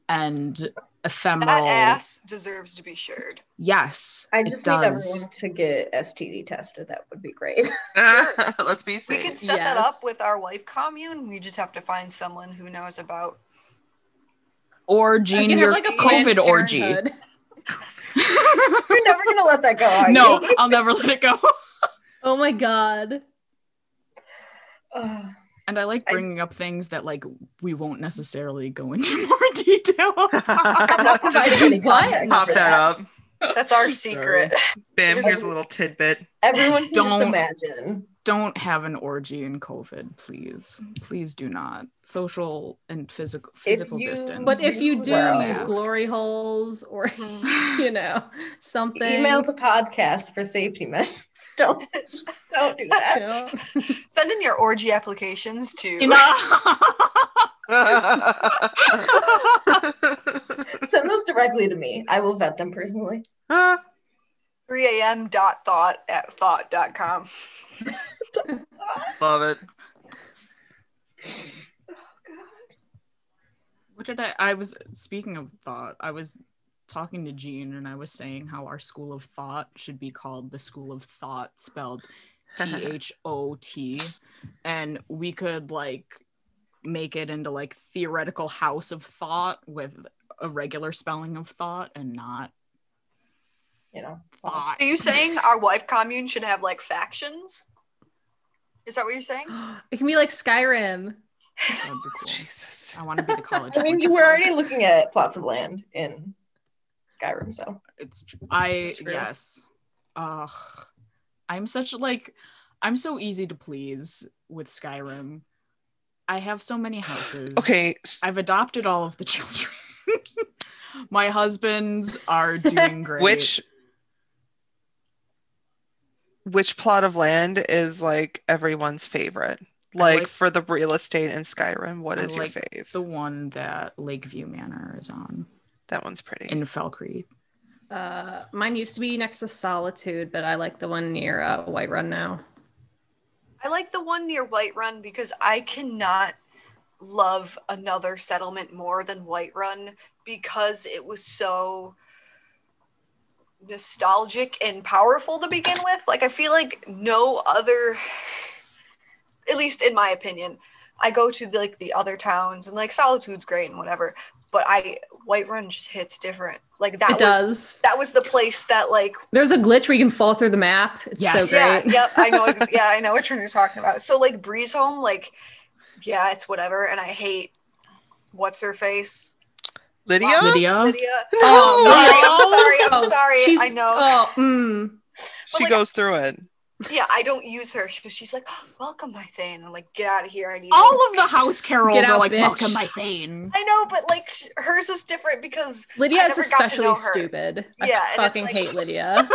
and That ephemeral ass deserves to be shared. yes I it just need does. everyone to get STD tested. That would be great. Let's be We could set that up with our wife commune. We just have to find someone who knows about. or You your like, a COVID orgy. Parenthood. You're never gonna let that go. Are no, you? I'll never let it go. Oh my god. Ugh. Oh. And I like I s- bringing up things that like we won't necessarily go into more detail. I'm not providing any What? Pop for that up. That's our secret. Bam, here's a little tidbit. Everyone can Don't- imagine. Don't have an orgy in COVID, please. Please do not. Social and physical physical you- distance. But if you do Well, use glory holes or hmm. you know something, Email the podcast for safety measures. Don't don't do that. you know, Send in your orgy applications to Enough. Send those directly to me. I will vet them personally. 3 a.m. dot thought at thought dot com. Love it. What did I? I was speaking of thought. I was talking to Jean and I was saying how our school of thought should be called the School of Thought, spelled T H O T, and we could like make it into like theoretical house of thought with a regular spelling of thought and not You know. thought. Are you saying our wife commune should have like factions? Is that what you're saying? It can be like Skyrim. Be cool. Jesus. I want to be the college. I mean, of you were already looking at plots of land in Skyrim, so It's tr- I It's true. yes. Ugh. I'm such like I'm so easy to please with Skyrim. I have so many houses. Okay. I've adopted all of the children. My husbands are doing great. Which which plot of land is like everyone's favorite? Like, like- for the real estate in Skyrim, what I is your like fave? the one that Lakeview Manor is on that one's pretty. in Falkreath. Uh, mine used to be next to Solitude, but I like the one near uh, Whiterun now. I like the one near Whiterun because I cannot love another settlement more than Whiterun because it was so nostalgic and powerful to begin with. Like I feel like no other at least in my opinion, I go to the, like the other towns and like Solitude's great and whatever, but I Whiterun just hits different. Like that it was does. that was the place that like There's a glitch where you can fall through the map. It's Yes. so yeah, great. yep, I know. ex- Yeah, I know which one you're talking about. So like Breeze Home, like, yeah, it's whatever. And I hate what's her face, Lydia? Lydia. Lydia. Oh, sorry. I'm sorry, I'm Oh, sorry. She's, I know. Oh, mm. She like- goes through it. Yeah, I don't use her because she's like, "Welcome, my Thane." I'm like, "Get out of here! I need." All of the house carls Get are like bitch. welcome my Thane. I know, but like hers is different because Lydia I is never got to especially know her. stupid. Yeah, I fucking like- hate Lydia.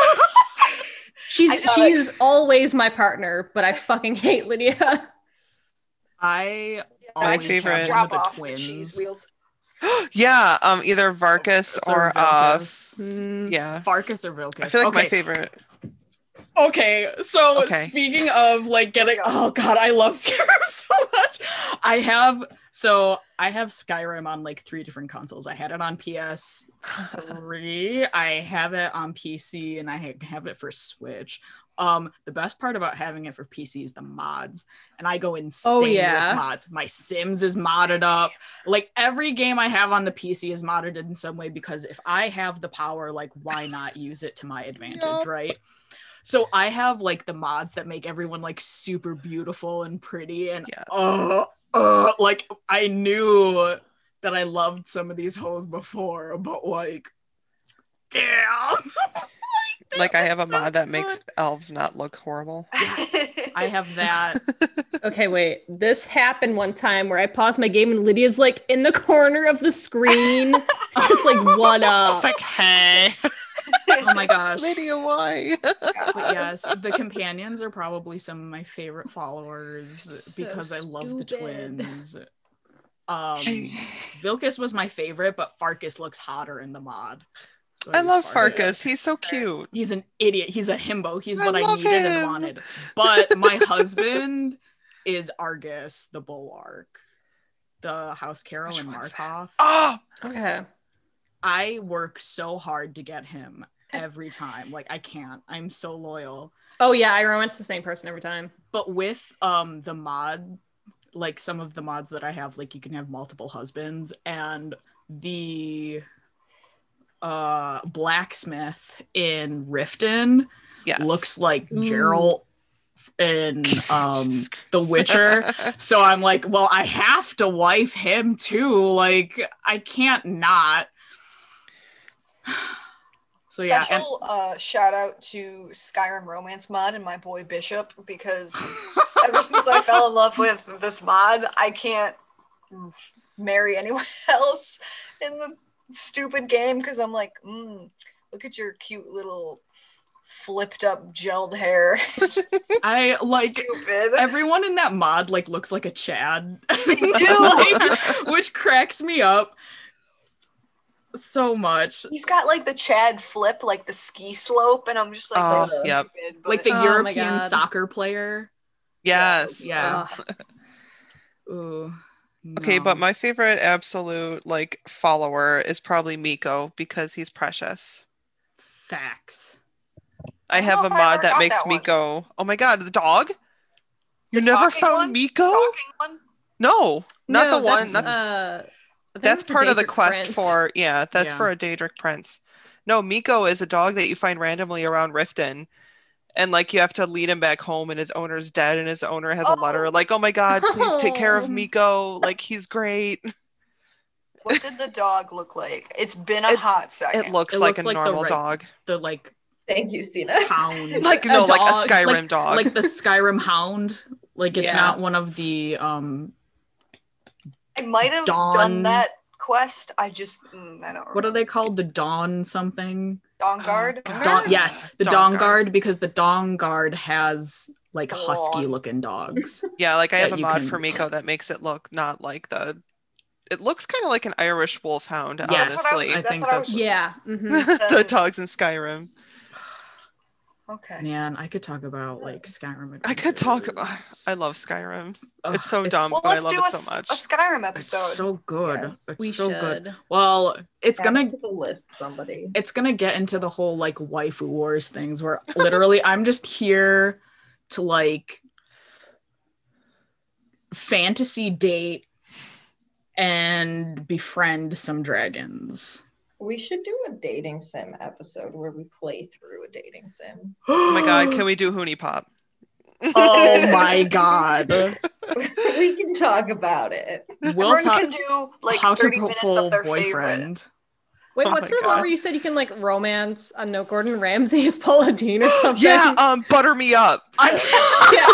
She's I just- she's always my partner, but I fucking hate Lydia. I My always favorite- have drop the off the twins. cheese wheels. yeah, um, either Farkas or uh, Vilkas. Mm. yeah. Farkas or Vilkas. I feel like my favorite. Okay, so Okay. speaking of like getting, oh god, I love Skyrim so much. I have so I have Skyrim on like three different consoles. I had it on PS3, I have it on PC, and I have it for Switch. Um, the best part about having it for PC is the mods, and I go insane Oh, yeah. with mods. My Sims is modded up. Like every game I have on the PC is modded in some way because if I have the power, like why not use it to my advantage, right? So I have like the mods that make everyone like super beautiful and pretty and Yes. uh, uh, like I knew that I loved some of these hoes before, but like damn. Like I have a so mod that makes elves not look horrible. Yes, I have that. Okay, wait. This happened one time where I paused my game and Lydia's like in the corner of the screen, just like what up. It's like, hey, Oh my gosh. Lydia, why? But yes, the companions are probably some of my favorite followers So because I love the twins. Um, Vilkas was my favorite, but Farkas looks hotter in the mod. So I love Farkas. He's so cute. He's an idiot. He's a himbo. He's I what I, love needed him. and wanted. But my husband is Argis, the bulwark, the housecarl Which and one's? Markarth. Oh, Okay. I work so hard to get him every time. Like I can't. I'm so loyal. Oh yeah, I romance the same person every time. but with um the mod like some of the mods that i have like you can have multiple husbands and the uh blacksmith in riften yes. looks like Ooh. geralt in um the witcher so i'm like well i have to wife him too like i can't not so yeah and- Special uh, shout out to Skyrim Romance mod and my boy Bishop because ever since I fell in love with this mod, I can't marry anyone else in the stupid game because I'm like, mm, look at your cute little flipped up gelled hair. i like Stupid. everyone in that mod like looks like a Chad, do. Like, which cracks me up so much. He's got like the Chad flip, like the ski slope, and I'm just like, Oh, "That's yep. stupid," Like the Oh European soccer player. yes. Yeah. Ugh. Ooh, Okay, but my favorite absolute like follower is probably Meeko because he's precious. facts. I I have know a mod that makes that. Meeko. Oh my god, the dog? You The never found one? Meeko? Talking one? No, not No, the one. that's, Not, uh, that's part of the quest Prince. for yeah, that's Yeah. for a Daedric Prince. No, Meeko is a dog that you find randomly around Riften. And like you have to lead him back home and his owner's dead and his owner has a letter Oh. like, "Oh my god, please take care of Oh. Meeko. Like he's great." What did the dog look like? It's been a It- hot second. It looks It like looks a like the normal right- dog. The like Thank you, Stina. hound. Like A no, like dog, a Skyrim like, dog. like the Skyrim hound. Like it's Yeah. not one of the um I might have Dawn- done that quest. I just mm, I don't remember. what are they called? The Dawn something? Dawn Guard? God. Dawn Ah, yes, the Dawn Dawn Guard. Guard because the Dawn Guard has like Dawn. husky looking dogs. Yeah, like I have a mod can- for Meeko that makes it look not like the. It looks kind of like an Irish wolfhound, Yes, That's what I was, honestly. I think what I was Yeah. mhm. the dogs in Skyrim. Okay. Man, I could talk about like hmm. Skyrim. I could talk about. I love Skyrim. Ugh, it's so dumb. Well, but I let's love do it a, so much. a Skyrim episode. It's so good. Yes. It's We so should. good. Well, it's Add gonna it to the list, somebody. it's gonna get into the whole like waifu wars things where literally I'm just here to like fantasy date and befriend some dragons. We should do a dating sim episode where we play through a dating sim. Oh my god, can we do HuniePop? oh my god. we can talk about it. We'll Everyone talk can do like how to 30 minutes of their favorite. boyfriend. Wait, Oh what's my the one where you said you can like romance? I know Gordon Ramsay's Paula Deen or something. Yeah, um, butter me up. I'm, yeah,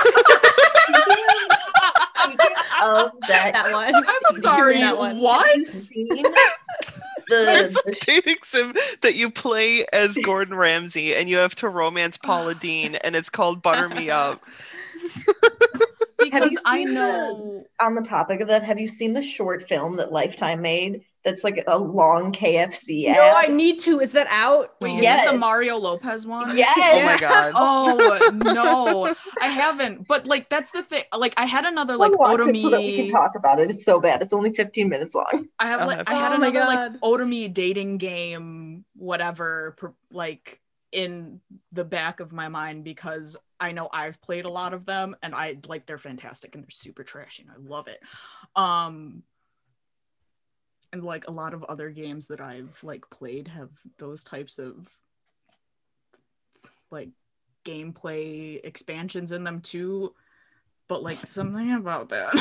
Speaking of that, that one. I'm sorry. That one. have What? You seen the, the dating sim that you play as Gordon Ramsay and you have to romance Paula Deen and it's called Butter Me Up. because I seen the- know on the topic of that, have you seen the short film that Lifetime made? That's like a long KFC ad. No, I need to. Is that out? Wait, is Yes. it the Mario Lopez one? Yes. Oh my god. Oh no, I haven't. But like that's the thing. Like I had another like Watch it so that we can talk about it. It's so bad. It's only 15 minutes long. I have like have I had Oh my another like God. Otome dating game, whatever, per, like in the back of my mind because I know I've played a lot of them and I like they're fantastic and they're super trashy and I love it. Um and like a lot of other games that I've like played have those types of like gameplay expansions in them too. But like something about that.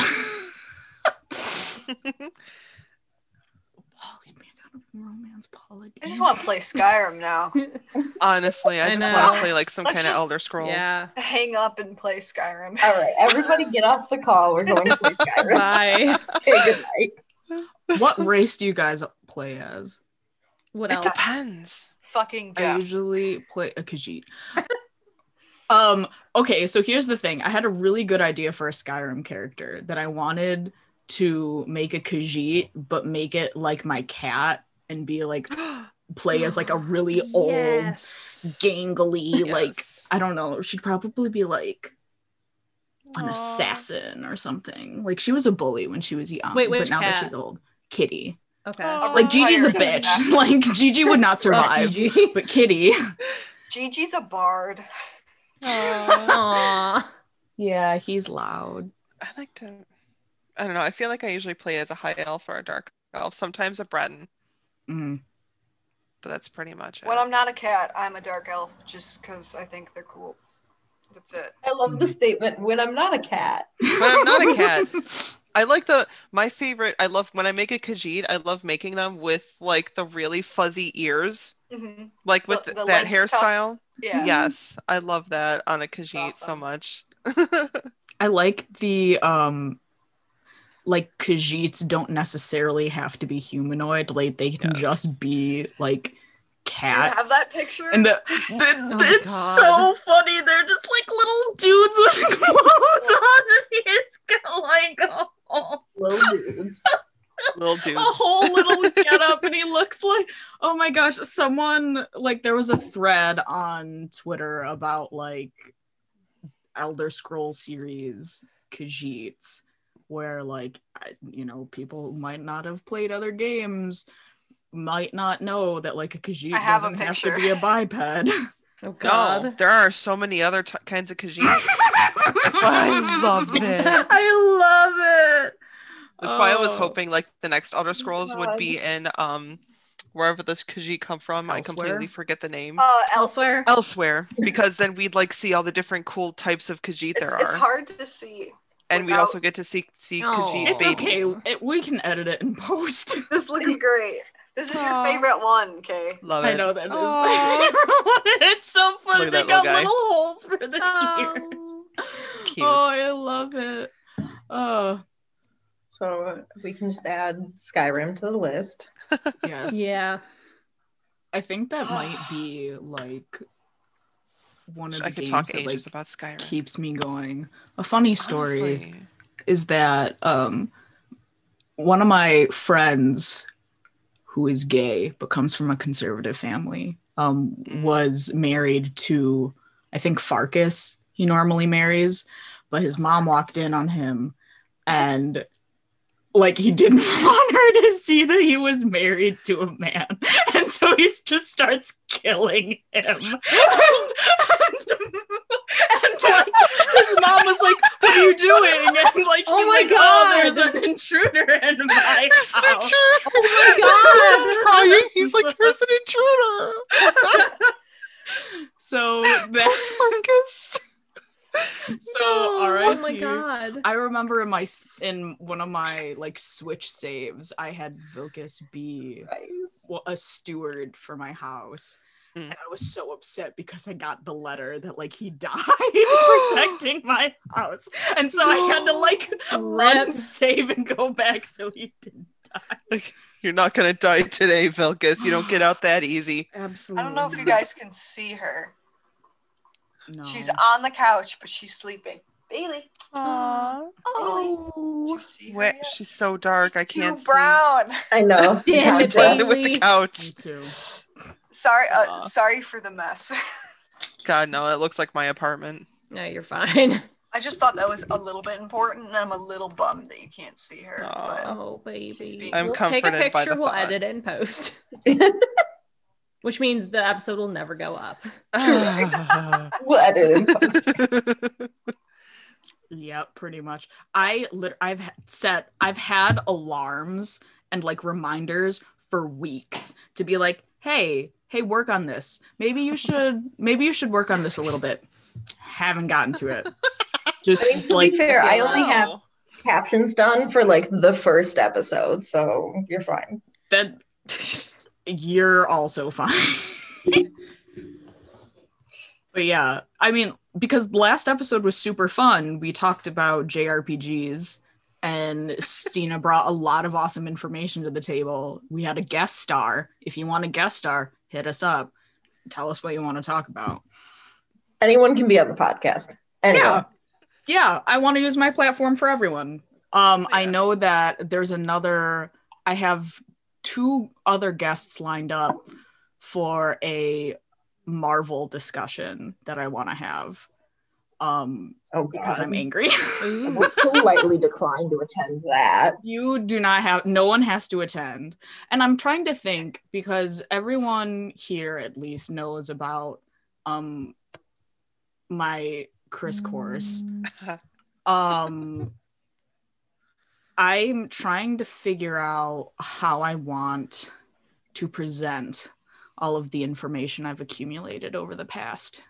Poly, man, kind of romance poly. I just want to play Skyrim now. Honestly, I I just want to play like some Let's kind of Elder Scrolls. Yeah. Hang up and play Skyrim. All right, everybody get off the call. We're going to play Skyrim. Bye. Okay, good night. What race do you guys play as? What It else? depends. Fucking I usually play a Khajiit. um, okay, so here's the thing. I had a really good idea for a Skyrim character that I wanted to make a Khajiit, but make it like my cat and be like play as like a really old, Yes. gangly, like I don't know. She'd probably be like an Aw. assassin or something. Like she was a bully when she was young, Wait, but which now that she's old, Kitty. Okay. Oh. Like Gigi's a bitch. like Gigi would not survive, Gigi. but Kitty. Gigi's a bard. Aw. Yeah, he's loud. I like to. I don't know. I feel like I usually play as a high elf or a dark elf. Sometimes a Breton, Mm. but that's pretty much it. When I'm not a cat, I'm a dark elf just because I think they're cool. That's it. I love the statement when I'm not a cat. When I'm not a cat, I like the my favorite. I love when I make a Khajiit. I love making them with like the really fuzzy ears, Mhm. like with The- the that hairstyle. tufts. Yeah. Yes, I love that on a Khajiit so much. I like the um like Khajiits don't necessarily have to be humanoid. Like they can Yes. just be like Do you cats. have that picture? And the, the my it's God. so funny. They're just like little dudes with clothes on. And he's got like a whole, Little dudes. Little a whole little get up, and he looks like oh my gosh. Someone like there was a thread on Twitter about like Elder Scroll series Khajiits where like you know people who might not have played other games might not know that like a Khajiit I have a doesn't have to be a biped. Oh No, God. there are so many other t- kinds of Khajiit. That's why I love it. I love it. That's why I was Oh. hoping like the next Elder Scrolls would be in um wherever this Khajiit come from. I completely forget the name. Uh, Elsweyr. Elsweyr, because then we'd like see all the different cool types of Khajiit it's, there it's are, It's hard to see. and we'd also get to see see Oh. Khajiit It's babies. okay. It, we can edit it and post. This looks great. This is your favorite one, Kay. Love it. I know that is Aw. my favorite one. It's so funny. They that little got little holes for the ears. Oh. Cute. Oh, I love it. Oh, So we can just add Skyrim to the list. yes. Yeah. I think that might be like one of the I could games talk that like about Skyrim. keeps me going. A funny story Honestly. is that um one of my friends who is gay but comes from a conservative family um Mm. was married to I think Farkas he normally marries but his mom walked in on him and like he didn't want her to see that he was married to a man. And so he just starts killing him. And, and, like his mom was like what are you doing and like Oh he's my like oh there's an intruder in my There's an house intruder. Oh He's crying. He's like, "There's an intruder." so that Focus. so all right Oh my God. I remember in my in one of my like switch saves, I had Vilkas be Nice. wa- a steward for my house. Mm. And I was so upset because I got the letter that like he died protecting my house. And so I had to like run Rip. save and go back so he didn't die. You're not gonna die today, Vilkas. You don't get out that easy. Absolutely. I don't know if you guys can see her. No. She's on the couch, but she's sleeping. Bailey, Aww. did Oh. you see her Wait, yet? she's so dark. I can't see. brown. I know. Damn She it, plays with Bailey. the Me couch. too. Sorry, uh, Aw. sorry for the mess. God, no, it looks like my apartment. No, you're fine. I just thought that was a little bit important, and I'm a little bummed that you can't see her. But- Oh, baby. being- I'm we'll take a comforted by picture, the we'll thought. edit it in post. Which means the episode will never go up. We'll edit it. in post. Yep, pretty much. I lit- I've ha- set I've had alarms and like reminders for weeks to be like, "Hey, hey, work on this. Maybe you should maybe you should work on this a little bit." Haven't gotten to it. Just I mean, to like be fair, I only have captions done for like the first episode, so you're fine. that you're also fine. but yeah, I mean, because the last episode was super fun. We talked about JRPGs and Stina brought a lot of awesome information to the table. We had a guest star. If you want a guest star, hit us up. Tell us what you want to talk about. Anyone can be on the podcast. Anyone. Yeah. Yeah, I want to use my platform for everyone. Um, I know that there's another I have two other guests lined up for a Marvel discussion that I want to have. Um, Oh because. I'm angry. I politely decline to attend that. you do not have no one has to attend. And I'm trying to think because everyone here at least knows about um my Chris course. um i'm trying to figure out how i want to present all of the information i've accumulated over the past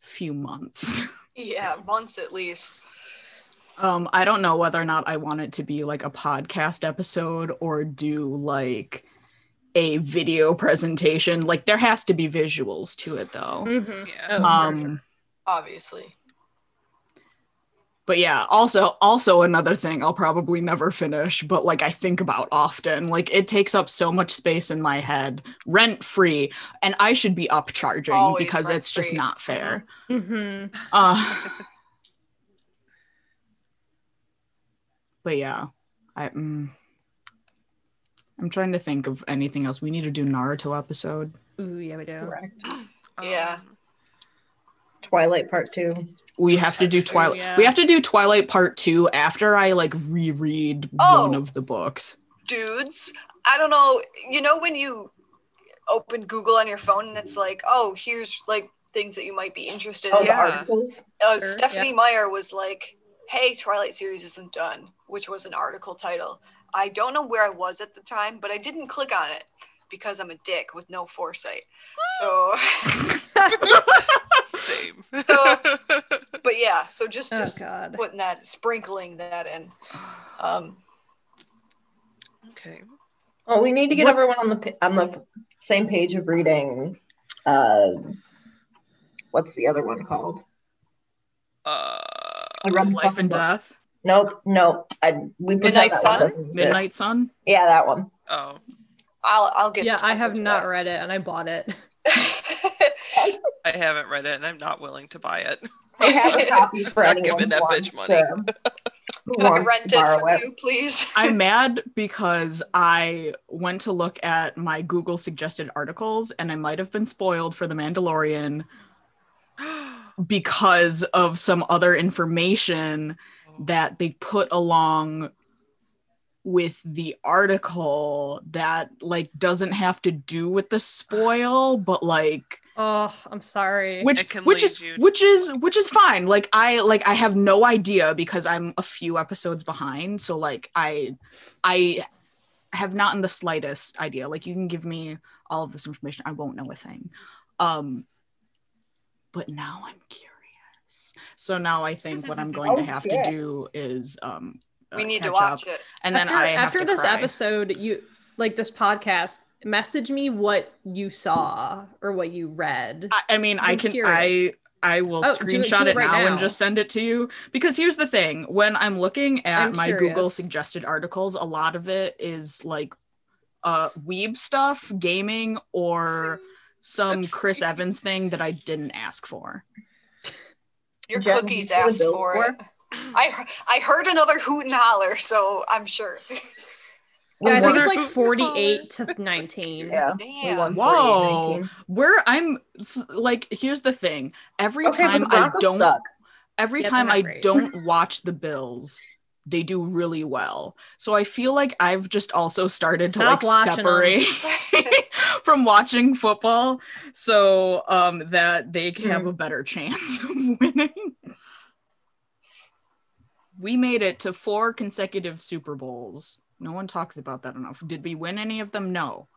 few months Yeah, months at least. um i don't know whether or not i want it to be like a podcast episode or do like a video presentation like there has to be visuals to it though Mhm. Yeah. Oh, um. Obviously. But yeah also also another thing i'll probably never finish but like i think about often like it takes up so much space in my head rent free and i should be upcharging Always because it's just not fair Mhm. uh but yeah i mm, i'm trying to think of anything else we need to do naruto episode Ooh, yeah, we do. Correct. Yeah. Um, Twilight Part Two. We have to do Twilight. yeah. We have to do Twilight Part Two after I like reread Oh. one of the books. dudes. I don't know. You know when you open Google on your phone and it's like, oh, here's like things that you might be interested Oh, in. Yeah. articles. Uh, Sure, Stephenie Meyer was like, "Hey, Twilight series isn't done," which was an article title. I don't know where I was at the time, but I didn't click on it because I'm a dick with no foresight. So, Same. So- but yeah, so just Oh just God. putting that, sprinkling that in. Um, okay. Oh, we need to get What- everyone on the on the same page of reading. Uh, what's the other one called? Uh, I read the Life and book. Death, Nope, no. I we pretend Midnight that Sun? one doesn't exist. Midnight Sun. Yeah, that one. oh. I'll I'll get. Yeah, I have into not that. read it and I bought it. I haven't read it and I'm not willing to buy it. I have a copy for Not anyone giving that wants bitch money. to, who Can I rent it borrow from it. you, please? I'm mad because I went to look at my Google suggested articles and I might have been spoiled for The Mandalorian because of some other information oh. that they put along with the article that like doesn't have to do with the spoil but like Oh, I'm sorry. which can which is you- which is which is fine. Like i like i have no idea because i'm a few episodes behind. So like i i have not in the slightest idea. Like you can give me all of this information. I won't know a thing. Um but now i'm curious. So now i think what i'm going to have Okay. to do is um we uh, need to watch up. it. and then after, i have after to this cry. episode, you like this podcast, message me what you saw or what you read. I, I mean, I I'm can curious. I I will Oh, do it- screenshot do it it, right now, now. and just send it to you because here's the thing: when I'm looking at I'm my Google suggested articles, a lot of it is like uh weeb stuff, gaming, or some Chris. Evans thing that I didn't ask for. Your Jen, cookies did you see the asked for it. I I heard another hoot and holler, so I'm sure. yeah, I think it's like 48 to 19. Yeah. we Damn. Whoa. 48-19. Where I'm like, here's the thing: every Okay, time I don't suck. every Yeah, time I great. don't watch the Bills, they do really well. So I feel like I've just also started Stop to like separate from watching football so um that they can Hmm. have a better chance of winning. We made it to four consecutive Super Bowls. No one talks about that enough. Did we win any of them? No.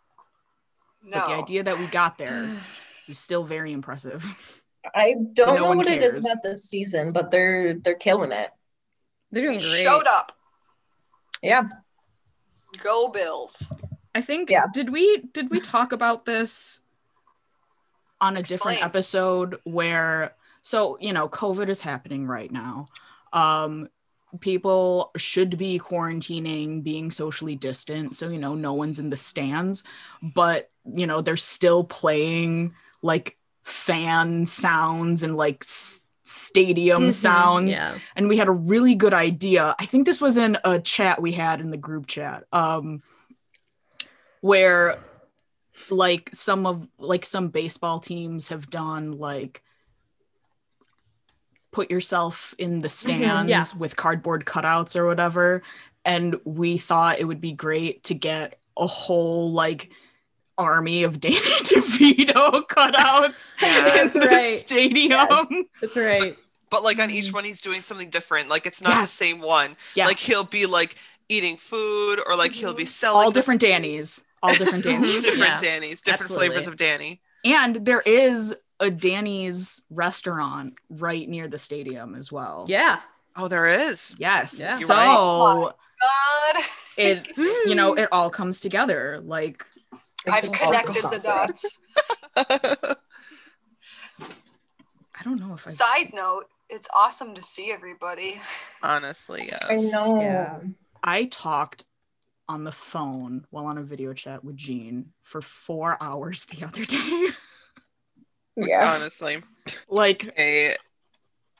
But the idea that we got there is still very impressive. I don't no know one what it is about this season, but they're they're killing it. They're doing We great. showed up. Yeah. Go Bills. I think Yeah. did we did we talk about this on a different Explain. episode where so you know COVID is happening right now. Um people should be quarantining, being socially distant, so you know no one's in the stands, but you know they're still playing like fan sounds and like s- stadium Mhm, sounds Yeah. and we had a really good idea. I think this was in a chat we had in the group chat, um, where like some of like some baseball teams have done like put yourself in the mm-hmm. stands yeah. with cardboard cutouts or whatever, and we thought it would be great to get a whole like army of Danny DeVito cutouts Yeah. in the right. stadium. Yes. That's right. But like on each one, he's doing something different. Like it's not the same one. Yes. Like he'll be like eating food, or like he'll be mm-hmm. selling all the different Dannies. All different Dannies. different Yeah. Danny's, different Absolutely. flavors of Danny. and there is a Danny's restaurant right near the stadium as well. Yeah. Oh, there is. Yes. Yeah. You're So oh God. it you know it all comes together. Like I've connected the dots. I don't know if I Side note, it's awesome to see everybody. Honestly, yes. I know. Yeah. I talked on the phone while on a video chat with Jean for four hours the other day. Yeah. Honestly, like a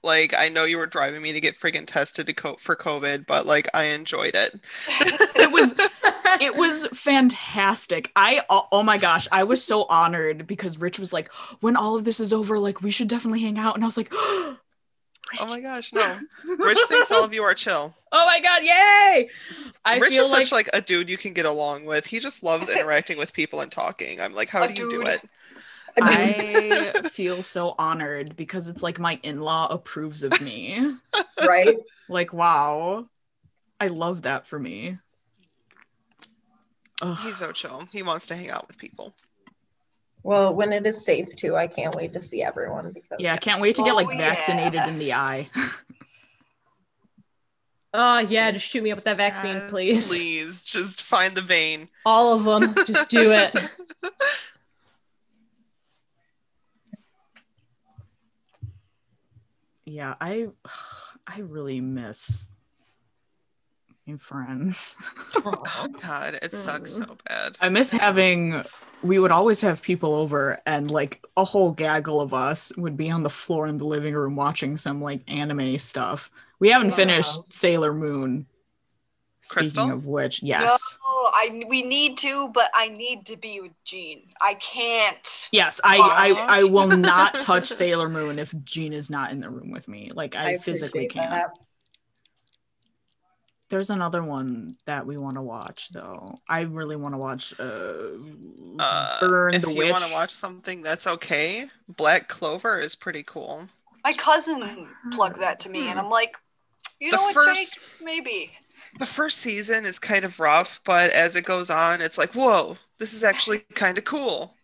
like I know you were driving me to get friggin' tested to co- for COVID, but like I enjoyed it. it was it was fantastic. I oh, oh my gosh, I was so honored because Rich was like, when all of this is over, like we should definitely hang out. And I was like, oh Oh my gosh, no. Rich thinks all of you are chill. Oh my god, yay! I Rich feel is like, such like a dude you can get along with. He just loves interacting with people and talking. I'm like, how A do you do it? I feel so honored because it's like my in-law approves of me. right? Like, wow. I love that for me. Ugh. He's so chill. He wants to hang out with people. Well, when it is safe too, I can't wait to see everyone because Yeah, I can't wait to get oh, like Oh, yeah. vaccinated in the eye. Oh yeah, just shoot me up with that vaccine, Yes, please. Please, just find the vein. All of them. Just do it. yeah, I I really miss my friends. oh God, it sucks so bad. I miss having we would always have people over and like a whole gaggle of us would be on the floor in the living room watching some like anime stuff. We haven't Wow. finished Sailor Moon. Crystal? Speaking of which, yes. No, I we need to, but I need to be with Jean. I can't. Yes, I, I I will not touch Sailor Moon if Jean is not in the room with me. Like I, physically can't. that. There's another one that we want to watch though. I really want to watch uh, Uh, Burn if the you Witch. want to watch something that's okay, Black Clover is pretty cool. My cousin plugged that to me, and I'm like, you The know what, first- Jake? Maybe. The first season is kind of rough, but as it goes on, it's like, whoa, this is actually kind of cool.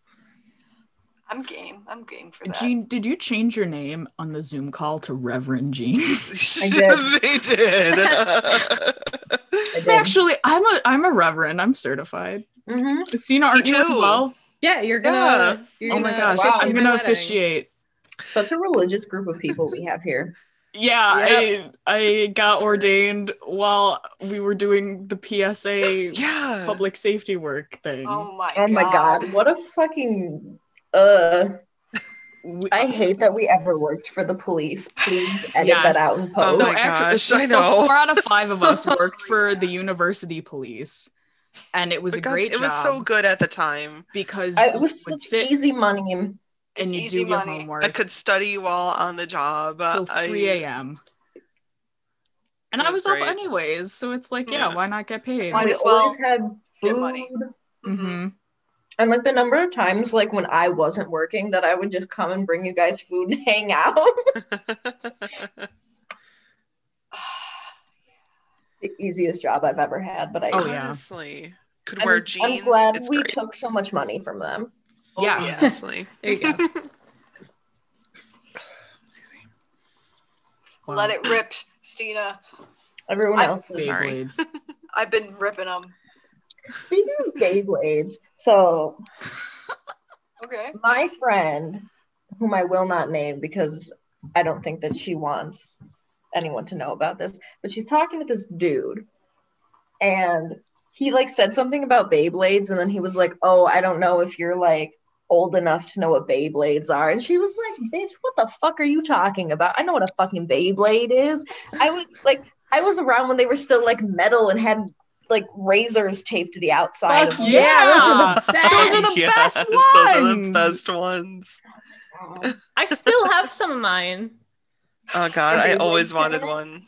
I'm game. I'm game for that. Jean, did you change your name on the Zoom call to Reverend Jean? did. they did. I did. Actually, I'm a I'm a reverend. I'm certified. Mhm. Christina, aren't you as well? Yeah, you're gonna. You're Oh my gonna gosh, Wow. I'm gonna officiate. Such a religious group of people we have here. Yeah, I I got ordained while we were doing the PSA yeah. public safety work thing. oh my. Oh my god, what a fucking uh We- I hate that we ever worked for the police. Please edit Yes. that out and Oh post. So my actually, gosh, so I know. four out of five of us worked for the university police, and it was But a God, great it job was so good at the time. because I, it was such sit easy money. It's and you easy do your homework I could study while on the job. till I- 3 a.m. And I was was up anyways, so it's like, yeah, Yeah. why not get paid? Might we as well always had get food. money. hmm And like the number of times like when I wasn't working that I would just come and bring you guys food and hang out. the easiest job I've ever had, but I Oh, yeah. Honestly, could I'm, wear I'm glad it's we great. took so much money from them. Oh, Yes. yeah. Honestly. There you go. Wow. Let it rip, Stina. Everyone I- else is Sorry. I've been ripping them. Speaking of Beyblades, so Okay. my friend, whom I will not name because I don't think that she wants anyone to know about this, but she's talking to this dude, and he like said something about Beyblades, and then he was like, "Oh, I don't know if you're like old enough to know what Beyblades are," and she was like, "Bitch, what the fuck are you talking about? I know what a fucking Beyblade is. I was like, I was around when they were still like metal and had." Like razors taped to the outside Fuck of them. yeah, those are the best. Those are the yes, best those are the ones. best ones. I still have some of mine. Oh God, I always wanted one.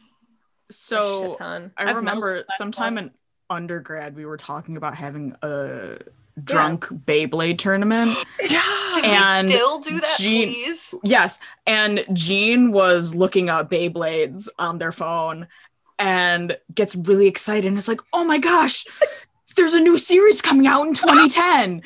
So. I remember melted that sometime in undergrad we were talking about having a drunk Beyblade tournament. Yeah. And Still do that, Jean- please. Yes, and Jean was looking up Beyblades on their phone and gets really excited and is like, "Oh my gosh, there's a new series coming out in 2010."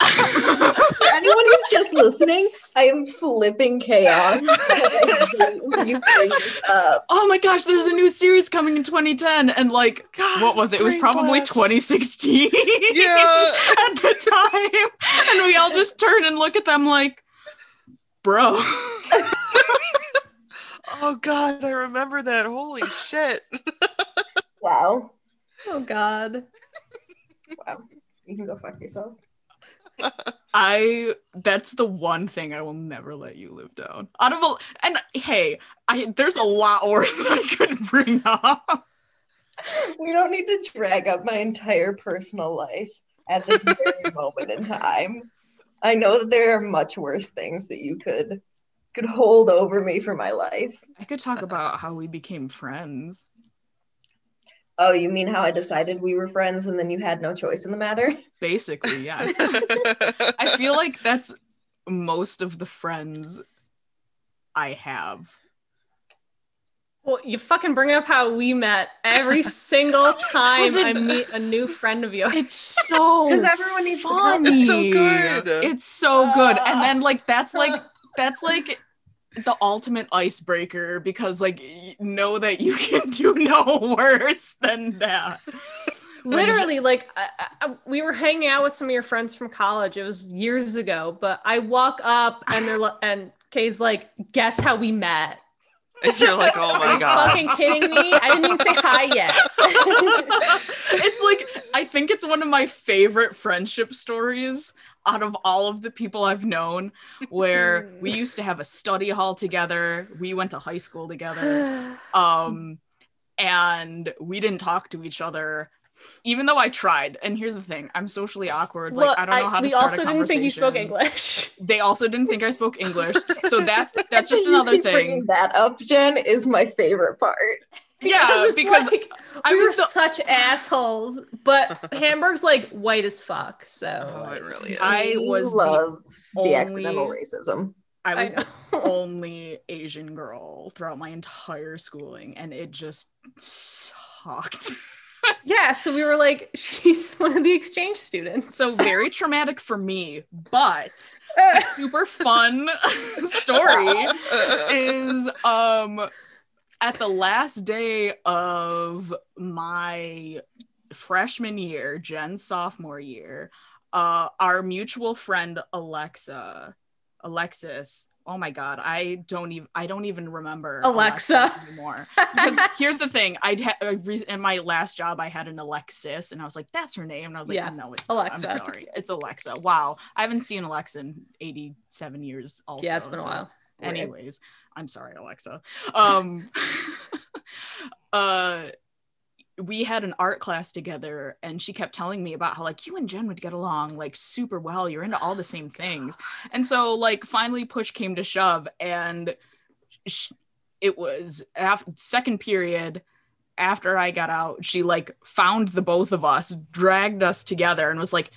For anyone who's just listening, I am flipping chaos. I hate when you bring this up. oh my gosh, there's a new series coming in 2010 and like God, what was it? It was probably blast. 2016 Yeah. at the time. And we all just turn and look at them like, bro. Oh God, I remember that. Holy shit. Wow. Oh God. Wow. You can go fuck yourself. I that's the one thing I will never let you live down. Out of a and hey, I there's a lot worse I could bring up. we don't need to drag up my entire personal life at this very moment in time. I know that there are much worse things that you could could hold over me for my life. I could talk about how we became friends. Oh, you mean how I decided we were friends and then you had no choice in the matter? Basically, yes. I feel like that's most of the friends I have. Well, you fucking bring up how we met every single time I meet a new friend of yours. It's so 'Cause everyone needs to funny. It's so good. It's so good. And then like that's like that's like the ultimate icebreaker because like know that you can do no worse than that. Literally, like I, I, we were hanging out with some of your friends from college. It was years ago, but I walk up and they're li- and Kay's like, "Guess how we met?" And you're like, oh Are my you god. fucking kidding me? I didn't even say hi yet. it's like I think it's one of my favorite friendship stories out of all of the people I've known where we used to have a study hall together. We went to high school together. Um and we didn't talk to each other even though I tried. And here's the thing, I'm socially awkward. Like Look, I don't know how to we start also a didn't think you spoke. English. They also didn't think I spoke English. So that's that's just another keep bringing thing. That up, Jen, is my favorite part. Yeah, because like, I we were was the- such assholes. But Hamburg's like white as fuck. So Oh, it really is. I was the love the, only- accidental racism. I I was know. the only Asian girl throughout my entire schooling, and it just sucked. yeah. So we were like, she's one of the exchange students. so very traumatic for me, but super fun story is um at the last day of my freshman year, Jen's sophomore year, uh our mutual friend Alexa, Alexis. Oh my god, I don't even I don't even remember Alexa. anymore. Because here's the thing, I'd ha- I re- in my last job I had an Alexis, and I was like, "That's her name," and I was like, Yeah, "No, it's Alexa. Not. I'm sorry, it's Alexa." Wow, I haven't seen Alexa in 87 years. Also, yeah, it's been a so- while. Anyways, I'm sorry, Alexa. Um, uh, we had an art class together, and she kept telling me about how like you and Jen would get along like super well. You're into all the same things, and so like finally push came to shove, and sh- it was after second period after I got out, she like found the both of us, dragged us together, and was like,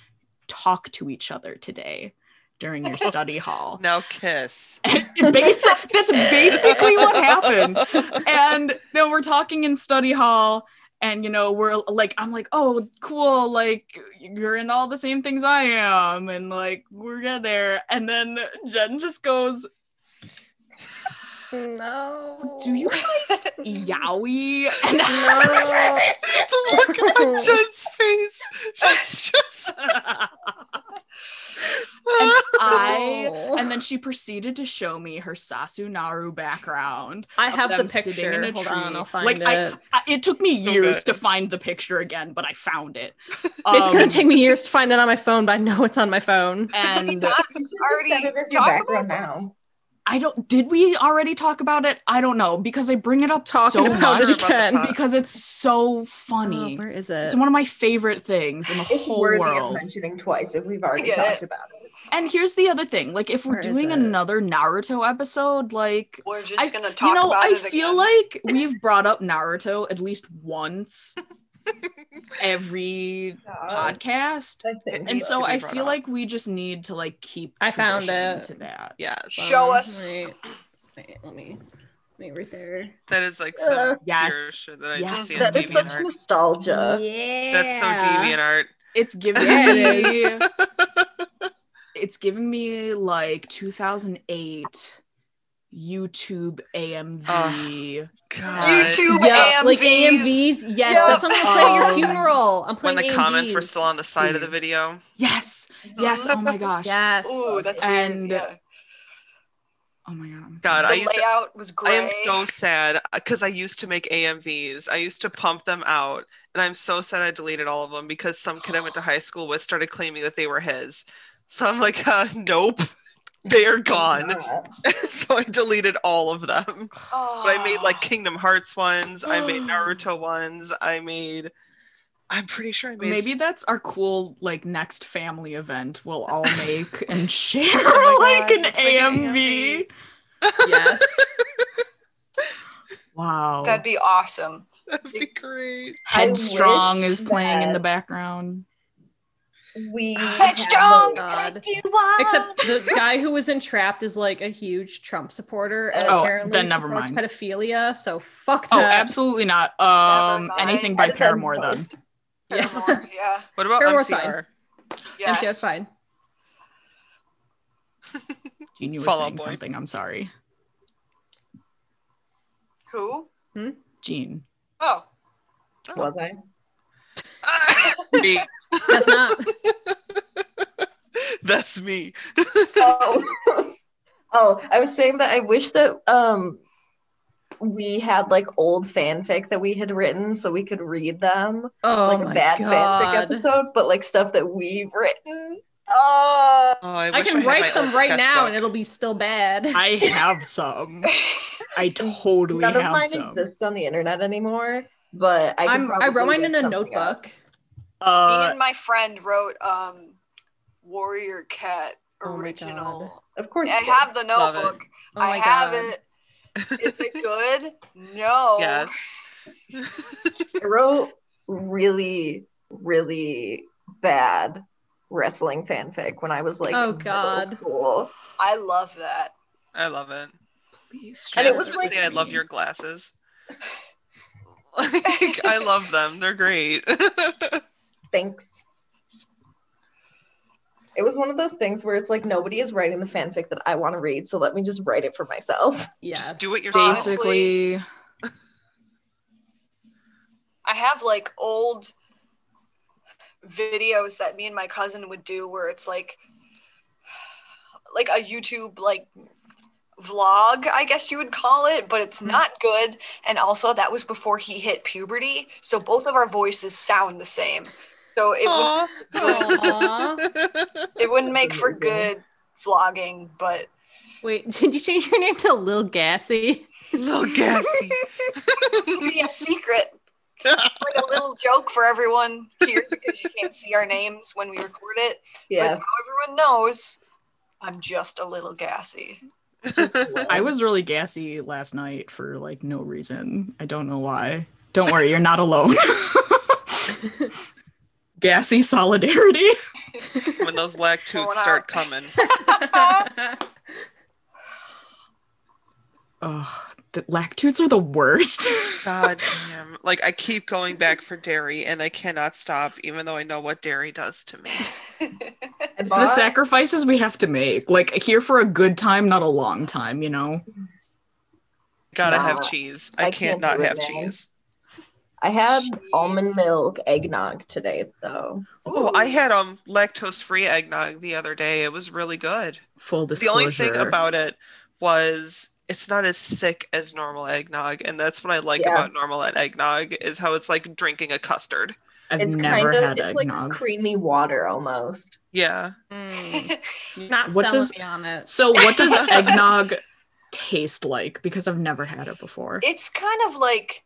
talk to each other today during your study hall. now kiss. Basic, that's basically what happened. And then we're talking in study hall, and you know, we're like, I'm like, oh, cool, like you're in all the same things I am, and like we're getting there. And then Jen just goes, No. Do you like Yaoi? And No. Look at Jen's face. She's just. And I Oh. and then she proceeded to show me her Sasunaru background. I have the them sitting picture. in a Hold on. I'll find like, it. I, I, it took me years good. to find the picture again, but I found it. it's gonna Um, take me years to find it on my phone, but I know it's on my phone. And You should just Already set it your talk background about now. I don't. Did we already talk about it? I don't know because I bring it up Talking so about much it again. Because it's so Oh, funny. where is it? it's one of my favorite things in the It's whole worthy of mentioning twice if we've already talked it. about it. And here's the other thing: like, if we're Where is doing another Naruto episode, like We're just I- gonna talk you know, about I it feel again. like we've brought up Naruto at least once every podcast. I think It And so I feel up. like we just need to like keep I found it. to that. yes. Show Um, us. Wait, wait, let me, let me right there. That is like some Uh, Yes. that I Yes. just see That is such DeviantArt. nostalgia. yeah, That's so deviant art. It's giving me it it's giving me like 2008 YouTube AMV. God. YouTube Yeah, AMVs. like AMVs. Yes, Yeah. that's what I'm gonna play at your Um, funeral. I'm playing when playing the comments were still on the side of the video. Yes. Yes. Oh my gosh. Yes. Ooh, that's And- Yeah. Oh my god. I'm God, The I used to layout was great. I am so sad because I used to make AMVs. I used to pump them out, and I'm so sad I deleted all of them because some kid I went to high school with started claiming that they were his. So I'm like, uh, nope. They are gone. So I deleted all of them. Oh. But I made like ah. Kingdom Hearts ones. I made Naruto ones. I made. I'm pretty sure I made. Maybe that's our cool like next family event. We'll all make and share Oh like God, an let's an AMV. Yes. Wow. That'd be awesome. That'd be great. Headstrong is playing in the background. We Headstrong! have God. Except the guy who was in Trapt is like a huge Trump supporter and Oh, apparently then never supports mind. pedophilia. So fuck Oh, absolutely not. Um anything by Edit Paramore then. post. Yeah. Paramore, yeah. What about Paramore's MCR? Yes. MCR's fine. Jean, you were Fall saying Boy. something. I'm sorry. Who? Jean. Oh. Was I? me. That's not. That's me. Oh. oh, I was saying that I wish that um we had like old fanfic that we had written so we could read them. Oh like my a bad god. fanfic episode, but like stuff that we've written. Oh. Oh, I, I can had my write some old right now and it'll be still bad. I have some. I totally None of have mine some. exists on the internet anymore, but I could I'm, I wrote mine in a notebook. up. Notebook. Me Uh, and my friend wrote um Warrior Cat Oh original. Of course, I have the notebook. Oh I have god. it. Is it good? No. Yes. I wrote really, really bad wrestling fanfic when I was like Oh, middle God. school. I love that. I love it. please And it was to like- say I love your glasses. like, I love them. They're great. Thanks. It was one of those things where it's like nobody is writing the fanfic that I want to read, so let me just write it for myself. Yes. Just do it yourself. basically. I have like old videos that me and my cousin would do where it's like like a YouTube like vlog, I guess you would call it, but it's mm-hmm. not good. And also that was before he hit puberty, so both of our voices sound the same. So it Aw. would Aw. it wouldn't make for good vlogging, but Wait, did you change your name to Lil Gassy? Little gassy. it'll be a secret. like a little joke for everyone here because you can't see our names when we record it. Yeah. But now everyone knows I'm just a little gassy. I was really gassy last night for like no reason. I don't know why. Don't worry, you're not alone. Gassy solidarity. when those lactoots Going start coming. Ugh, the lactoots are the worst. God damn. Like I keep going back for dairy and I cannot stop even though I know what dairy does to me. It's the sacrifices we have to make. Like here for a good time, not a long time, you know? Gotta Nah, have cheese. I, I can't can't not have cheese. I had Jeez. almond milk eggnog today, though. Oh, I had um lactose free eggnog the other day. It was really good. Full disclosure. The only thing about it was it's not as thick as normal eggnog, and that's what I like Yeah. about normal eggnog is how it's like drinking a custard. I've it's never kind of had it's like eggnog. creamy water almost. Yeah. Mm, not What does- me on it. so what does eggnog taste like? Because I've never had it before. it's kind of like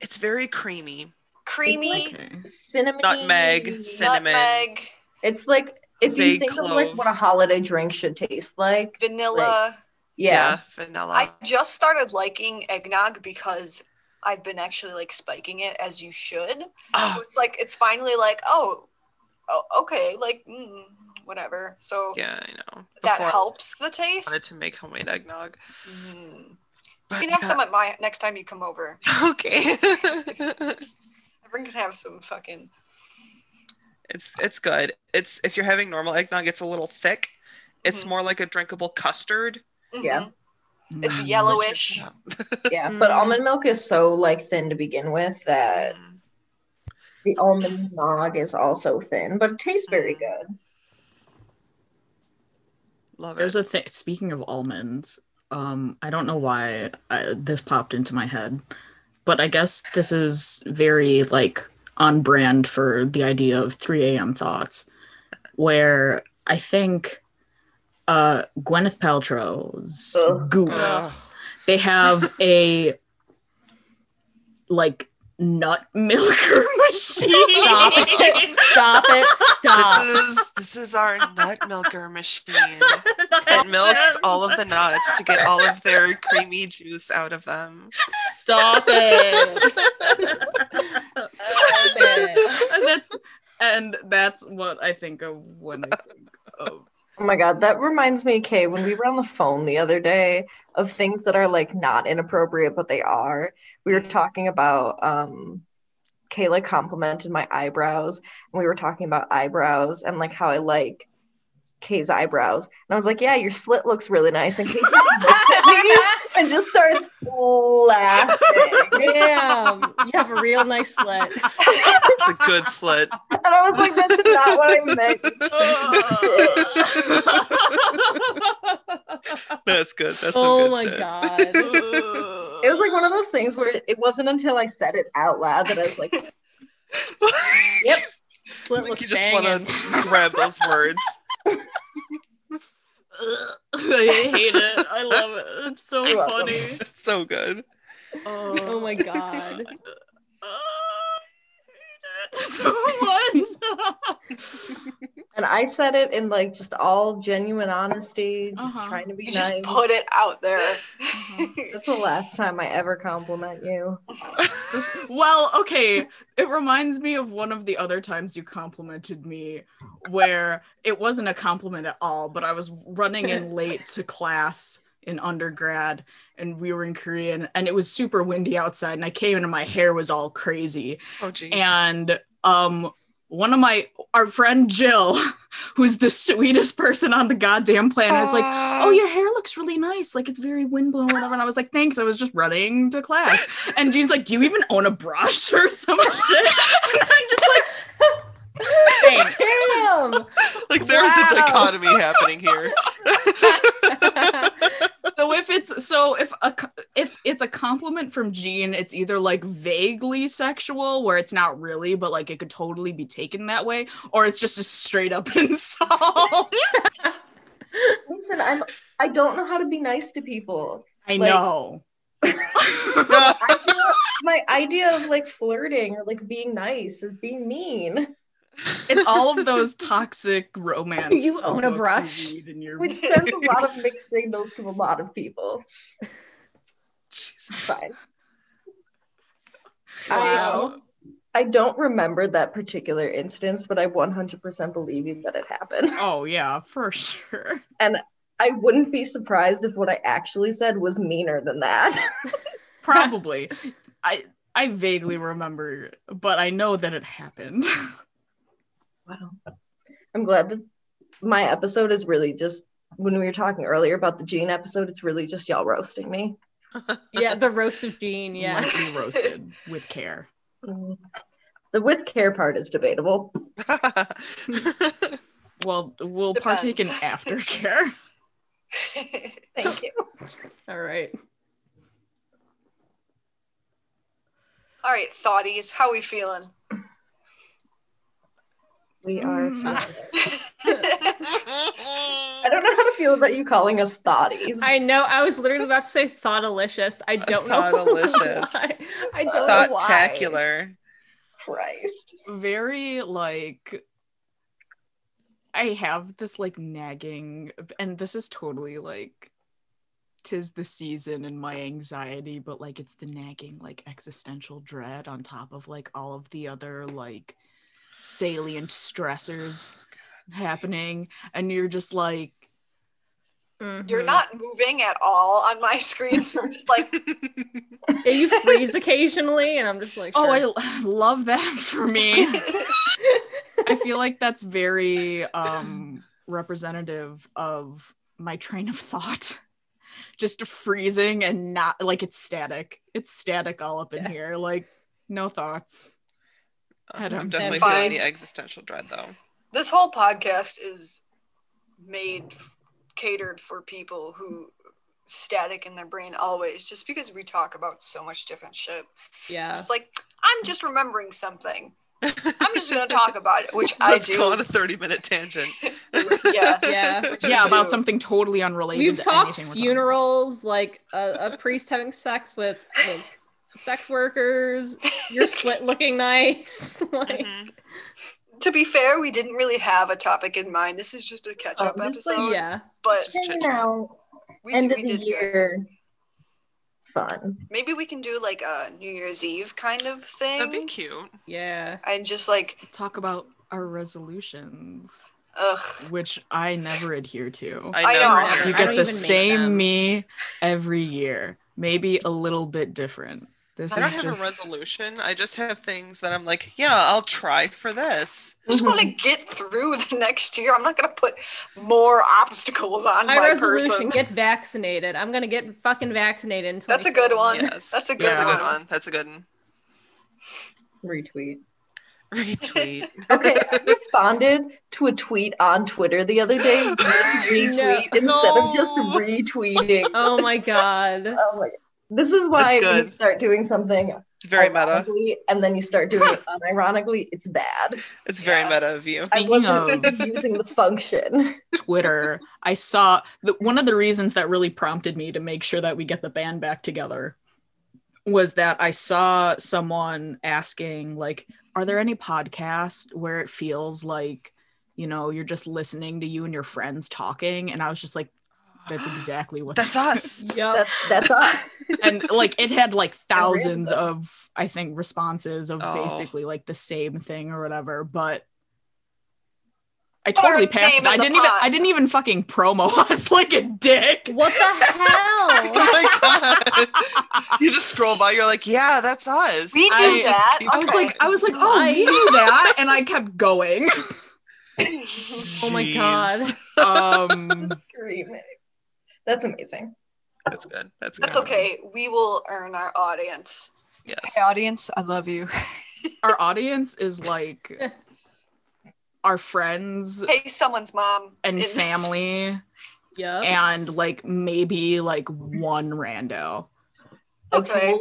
It's very creamy. creamy Okay. Cinnamon. Nutmeg, cinnamon. nutmeg, It's like if you Vague think of like what a holiday drink should taste like. vanilla. Yeah. vanilla. I just started liking eggnog because I've been actually like spiking it as you should. So Oh, it's like it's finally like oh, oh okay, like mm, whatever. So yeah, I know. that Before I was- helps the taste. I taste. wanted to make homemade eggnog. Mm. But You can have yeah. some at my next time you come over. Okay. Everyone can have some fucking. it's it's good. It's if you're having normal eggnog, it's a little thick. It's Mhm. more like a drinkable custard. Yeah. Mhm. It's yellowish. Yeah. Yeah. But Mm. almond milk is so like thin to begin with that Mm. the almond nog is also thin, but it tastes very Mm. good. Love There's it. a thing. Speaking of almonds, um, I don't know why I, this popped into my head, but I guess this is very like on brand for the idea of 3 a.m. thoughts, where I think uh Gwyneth Paltrow's Ugh. Goop. Ugh. They have a like nut milker machine. Stop it! Stop it! Stop! This is this is our nut milker machine. It milks all of the nuts to get all of their creamy juice out of them. Stop it! Stop it! and that's and that's what I think of when I think of Oh my god, that reminds me, Kay, when we were on the phone the other day of things that are like not inappropriate, but they are. We were talking about um Kayla complimented my eyebrows, and we were talking about eyebrows and like how I like Kay's eyebrows. And I was like, Yeah, your slit looks really nice. And Kay just looks at me and just starts laughing. Damn, you have a real nice slit. It's a good slit. And I was like, That's not what I meant. That's good. That's some oh good my shit. god! It was like one of those things where it wasn't until I said it out loud that I was like, Yep, slit Like looks you just want to grab those words. I hate it. I love it. It's so You're funny. It's so good. Oh, oh my god! Oh, so much. And I said it in like just all genuine honesty, just Uh-huh. trying to be You nice. just put it out there. That's the last time I ever compliment you. well, okay. It reminds me of one of the other times you complimented me where it wasn't a compliment at all, but I was running in late to class in undergrad and we were in Korean and it was super windy outside and I came in and my hair was all crazy. Oh jeez. and um one of my our friend Jill, who's the sweetest person on the goddamn planet, is like, "Oh, your hair looks really nice. Like it's very windblown, whatever." And I was like, "Thanks." I was just running to class, and Jean's like, "Do you even own a brush or some shit?" And I'm just like, "Thanks." Damn! like there is a dichotomy happening here. So if it's so if a if it's a compliment from Jean, it's either like vaguely sexual, where it's not really, but like it could totally be taken that way, or it's just a straight up insult. Listen, I'm I don't know how to be nice to people. I Like- know. My idea of like flirting or like being nice is being mean. It's all of those toxic romance. You own a brush? you read in your- Which sends a lot of mixed signals to a lot of people. Jesus. Fine. Um, wow. I, I don't remember that particular instance, but I 100% believe you that it happened. Oh yeah, for sure. And I wouldn't be surprised if what I actually said was meaner than that. Probably. I I vaguely remember, but I know that it happened. Wow. I'm glad that my episode is really just when we were talking earlier about the Jean episode, it's really just y'all roasting me. Yeah, the roast of Jean. Yeah. Lightly roasted with care. Mm. The with care part is debatable. Well, we'll Depends. partake in aftercare. Thank you. All right. All right, thoughties, how we feeling? We are. Mm. feeling it. I don't know how to feel about you calling us thoughties. I know. I was literally about to say thoughtalicious. I don't know. Thoughtalicious. I don't know why. Thoughtacular. Christ. Very like I have this like nagging and this is totally like tis the season and my anxiety, but like it's the nagging like existential dread on top of like all of the other like salient stressors happening and you're just like You're Mhm. not moving at all on my screen, so I'm just like, Yeah, you freeze occasionally, and I'm just like, oh sure. I love that for me I feel like that's very um representative of my train of thought. Just freezing and not like it's static. It's static all up in Yeah. here. Like no thoughts. Um, Head I'm on. definitely That's feeling fine. the existential dread though. this whole podcast is made catered for people who static in their brain always just because we talk about so much different shit yeah. it's like i'm just remembering something i'm just gonna talk about it which i Let's do go on a 30 minute tangent. Yeah. Yeah. yeah, about something totally unrelated. We've to talked anything we're talking funerals, like a, a priest having sex with, with sex workers. Your slit looking nice. like, Mhm. To be fair, we didn't really have a topic in mind. This is just a catch up Oh, just like- episode. yeah. But It's just Hanging chit-chat. we, end did, of the did good. year, fun. Maybe we can do like a New Year's Eve kind of thing. That'd be cute. Yeah. And just like. Talk about our resolutions, ugh. which I never adhere to. I, I know. hear you get don't the same me every year, maybe a little bit different. This I don't have just a resolution. I just have things that I'm like, yeah, I'll try for this. I just want to get through the next year. I'm not gonna put more obstacles on My my, resolution: person. get vaccinated. I'm gonna get fucking vaccinated in That's a good one. Yes, That's a good That's a good one. one. That's a good one. Retweet. Retweet. Okay, I responded to a tweet on Twitter the other day. Retweet No. instead of just retweeting. Oh my god. Oh my god. This is why when you start doing something It's very meta. ironically and then you start doing it unironically, it's bad. It's very Yeah. meta of you. I wasn't of- using the function. Twitter, I saw the, one of the reasons that really prompted me to make sure that we get the band back together was that I saw someone asking, like, are there any podcasts where it feels like, you know, you're just listening to you and your friends talking? And I was just like, that's exactly what That's this is." us. Yep. That's that's us. and like it had like thousands of I think responses of Oh. basically like the same thing or whatever, but I Put our totally passed it. I didn't even pot. I didn't even fucking promo us like a dick. What the hell? Oh my god. you just scroll by, you're like, yeah, that's us. We do I just that. I was Okay. like I was like, oh, I- we do that, and I kept going. Oh my god. Um, Screaming. That's amazing. That's good. That's good. That's okay. We will earn our audience. Yes. Hey, audience, I love you. our audience is like our friends Hey, someone's mom and in this. family, Yep. and like maybe like one rando. Okay.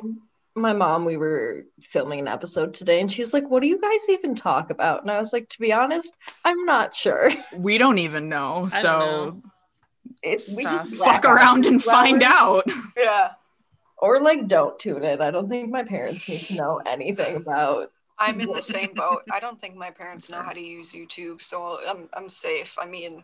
My mom we were filming an episode today, and she's like, "What do you guys even talk about?" And I was like, "To be honest, I'm not sure." We don't even know, I don't so know. It, we Stuff. just fuck around and find out. Yeah. or like don't tune in. I don't think my parents need to know anything about. I'm in the same boat. I don't think my parents know how to use YouTube, so I'm I'm safe. I mean,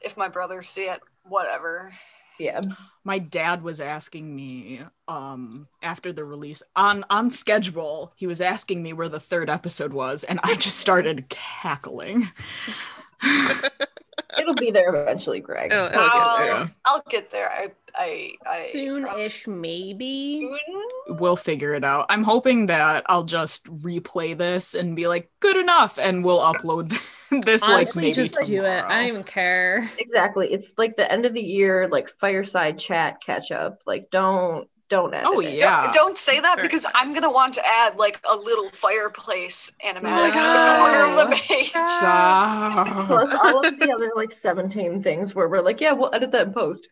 if my brothers see it, whatever. Yeah, My dad was asking me um after the release on on schedule. He was asking me where the third episode was, and I just started cackling. it'll be there eventually, Greg. It'll- it'll get I'll, there. I'll get there. I I, I Soon-ish, maybe. Soon? we'll figure it out. I'm hoping that I'll just replay this and be like, good enough, and we'll upload this like Honestly, maybe just do it. I don't even care. Exactly. It's like the end of the year, like fireside chat catch up. Like don't don't edit Oh, it. yeah. Don't, don't say that Very because I'm gonna want to add like a little fireplace animatic Oh my in the corner of the base. Stop. Plus all of the other like 17 things where we're like, yeah, we'll edit that in post.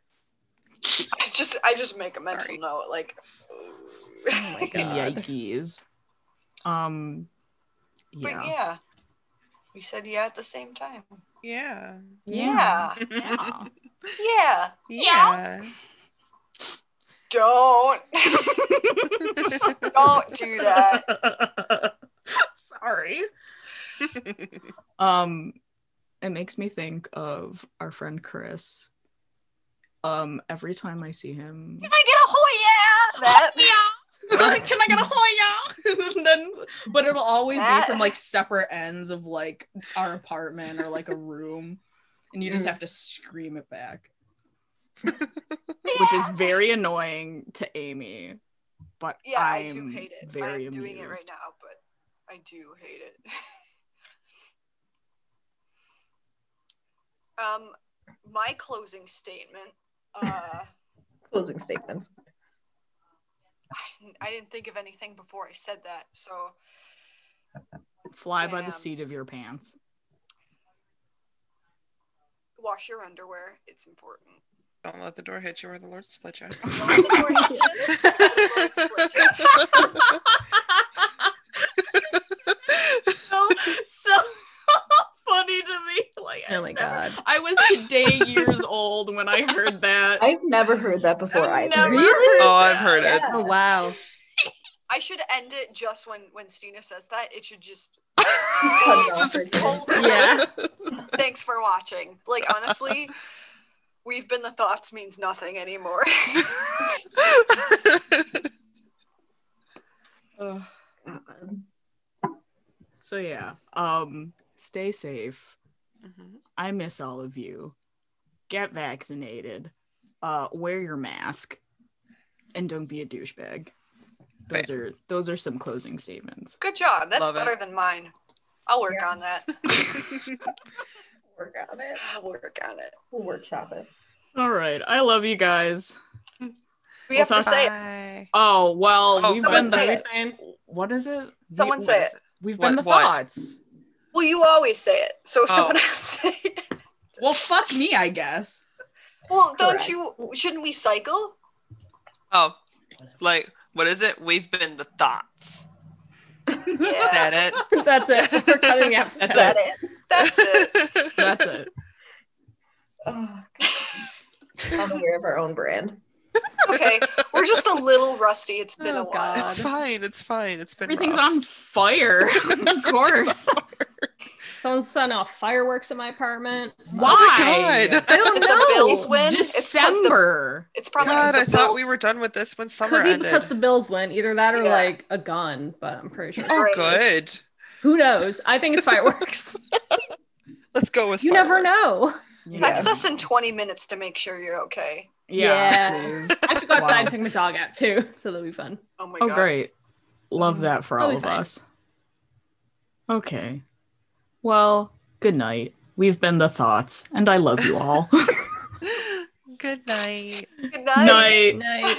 It's just I just make a mental Sorry. note like. Oh my god. Yikes. Um. But Yeah. yeah, we said yeah at the same time. Yeah. Yeah, Yeah. yeah. Yeah. Don't don't do that. Sorry. Um, it makes me think of our friend Chris. Um, every time I see him, Can I get a yeah? That yeah. Can I get a hoya? then, but it'll always be from like separate ends of like our apartment or like a room, and you just Mm. have to scream it back, which is very annoying to Amy. But yeah, I'm I do hate it. Very I'm doing it right now, but I do hate it. um, my closing statement. Uh, Closing statements. I didn't, I didn't think of anything before I said that, so Fly by the seat of your pants. wash your underwear. It's important. Don't let the door hit you or the Lord split you. Don't let the door hit you. so, so funny to me. Like, Oh I my never- god. I was today years old when I heard that. I've never heard that before I've either. Really? Oh, I've heard it. Oh wow. I should end it just when when Stina says that. It should just. Just Cut it pull- Yeah. Thanks for watching. Like honestly, we've been the thoughts means nothing anymore. Ugh. so yeah, um, stay safe. Mhm. I miss all of you. Get vaccinated. Uh, wear your mask, and don't be a douchebag. Those are those are some closing statements. Good job. That's Love it. better than mine. I'll work Yeah. on that. Work on it. I'll work on it. We'll workshop it. All right, I love you guys. We We'll have to say it. Bye. Oh well, Oh, we've someone been say the, saying? what is it? Someone We- say What it? We've What- been the what? thoughts. Well, you always say it, so Oh. someone else say it. Well, fuck me, I guess. Well, don't you? Shouldn't we cycle? Oh, like what is it? We've been the thoughts. Is that it? That's it. We're cutting the episode. That's That it. it? That's it. That's it. Oh, unaware of our own brand. Okay, we're just a little rusty. It's been Oh, a while. God. It's fine. It's fine. It's been Everything's rough. on fire. of course. Someone's setting off fireworks in my apartment. Why? Oh, God. I don't If know. the bills win, it's 'cause the- December. It's probably God, 'cause I the thought we were done with this when summer Could be ended. because the bills went. Either that or Yeah. like a gun, but I'm pretty sure. oh, Right. good. Who knows? I think it's fireworks. Let's go with. you never fireworks. know. Text us in 20 minutes to make sure you're okay. Yeah. Yeah. please. I should go outside Wow. and take my dog out too, so that'll be fun. Oh my god. Oh, god. great. Love that for That'll all of fine. us. Okay. Well, good night. We've been the thoughts, and I love you all. Good night. Good night. night. Night.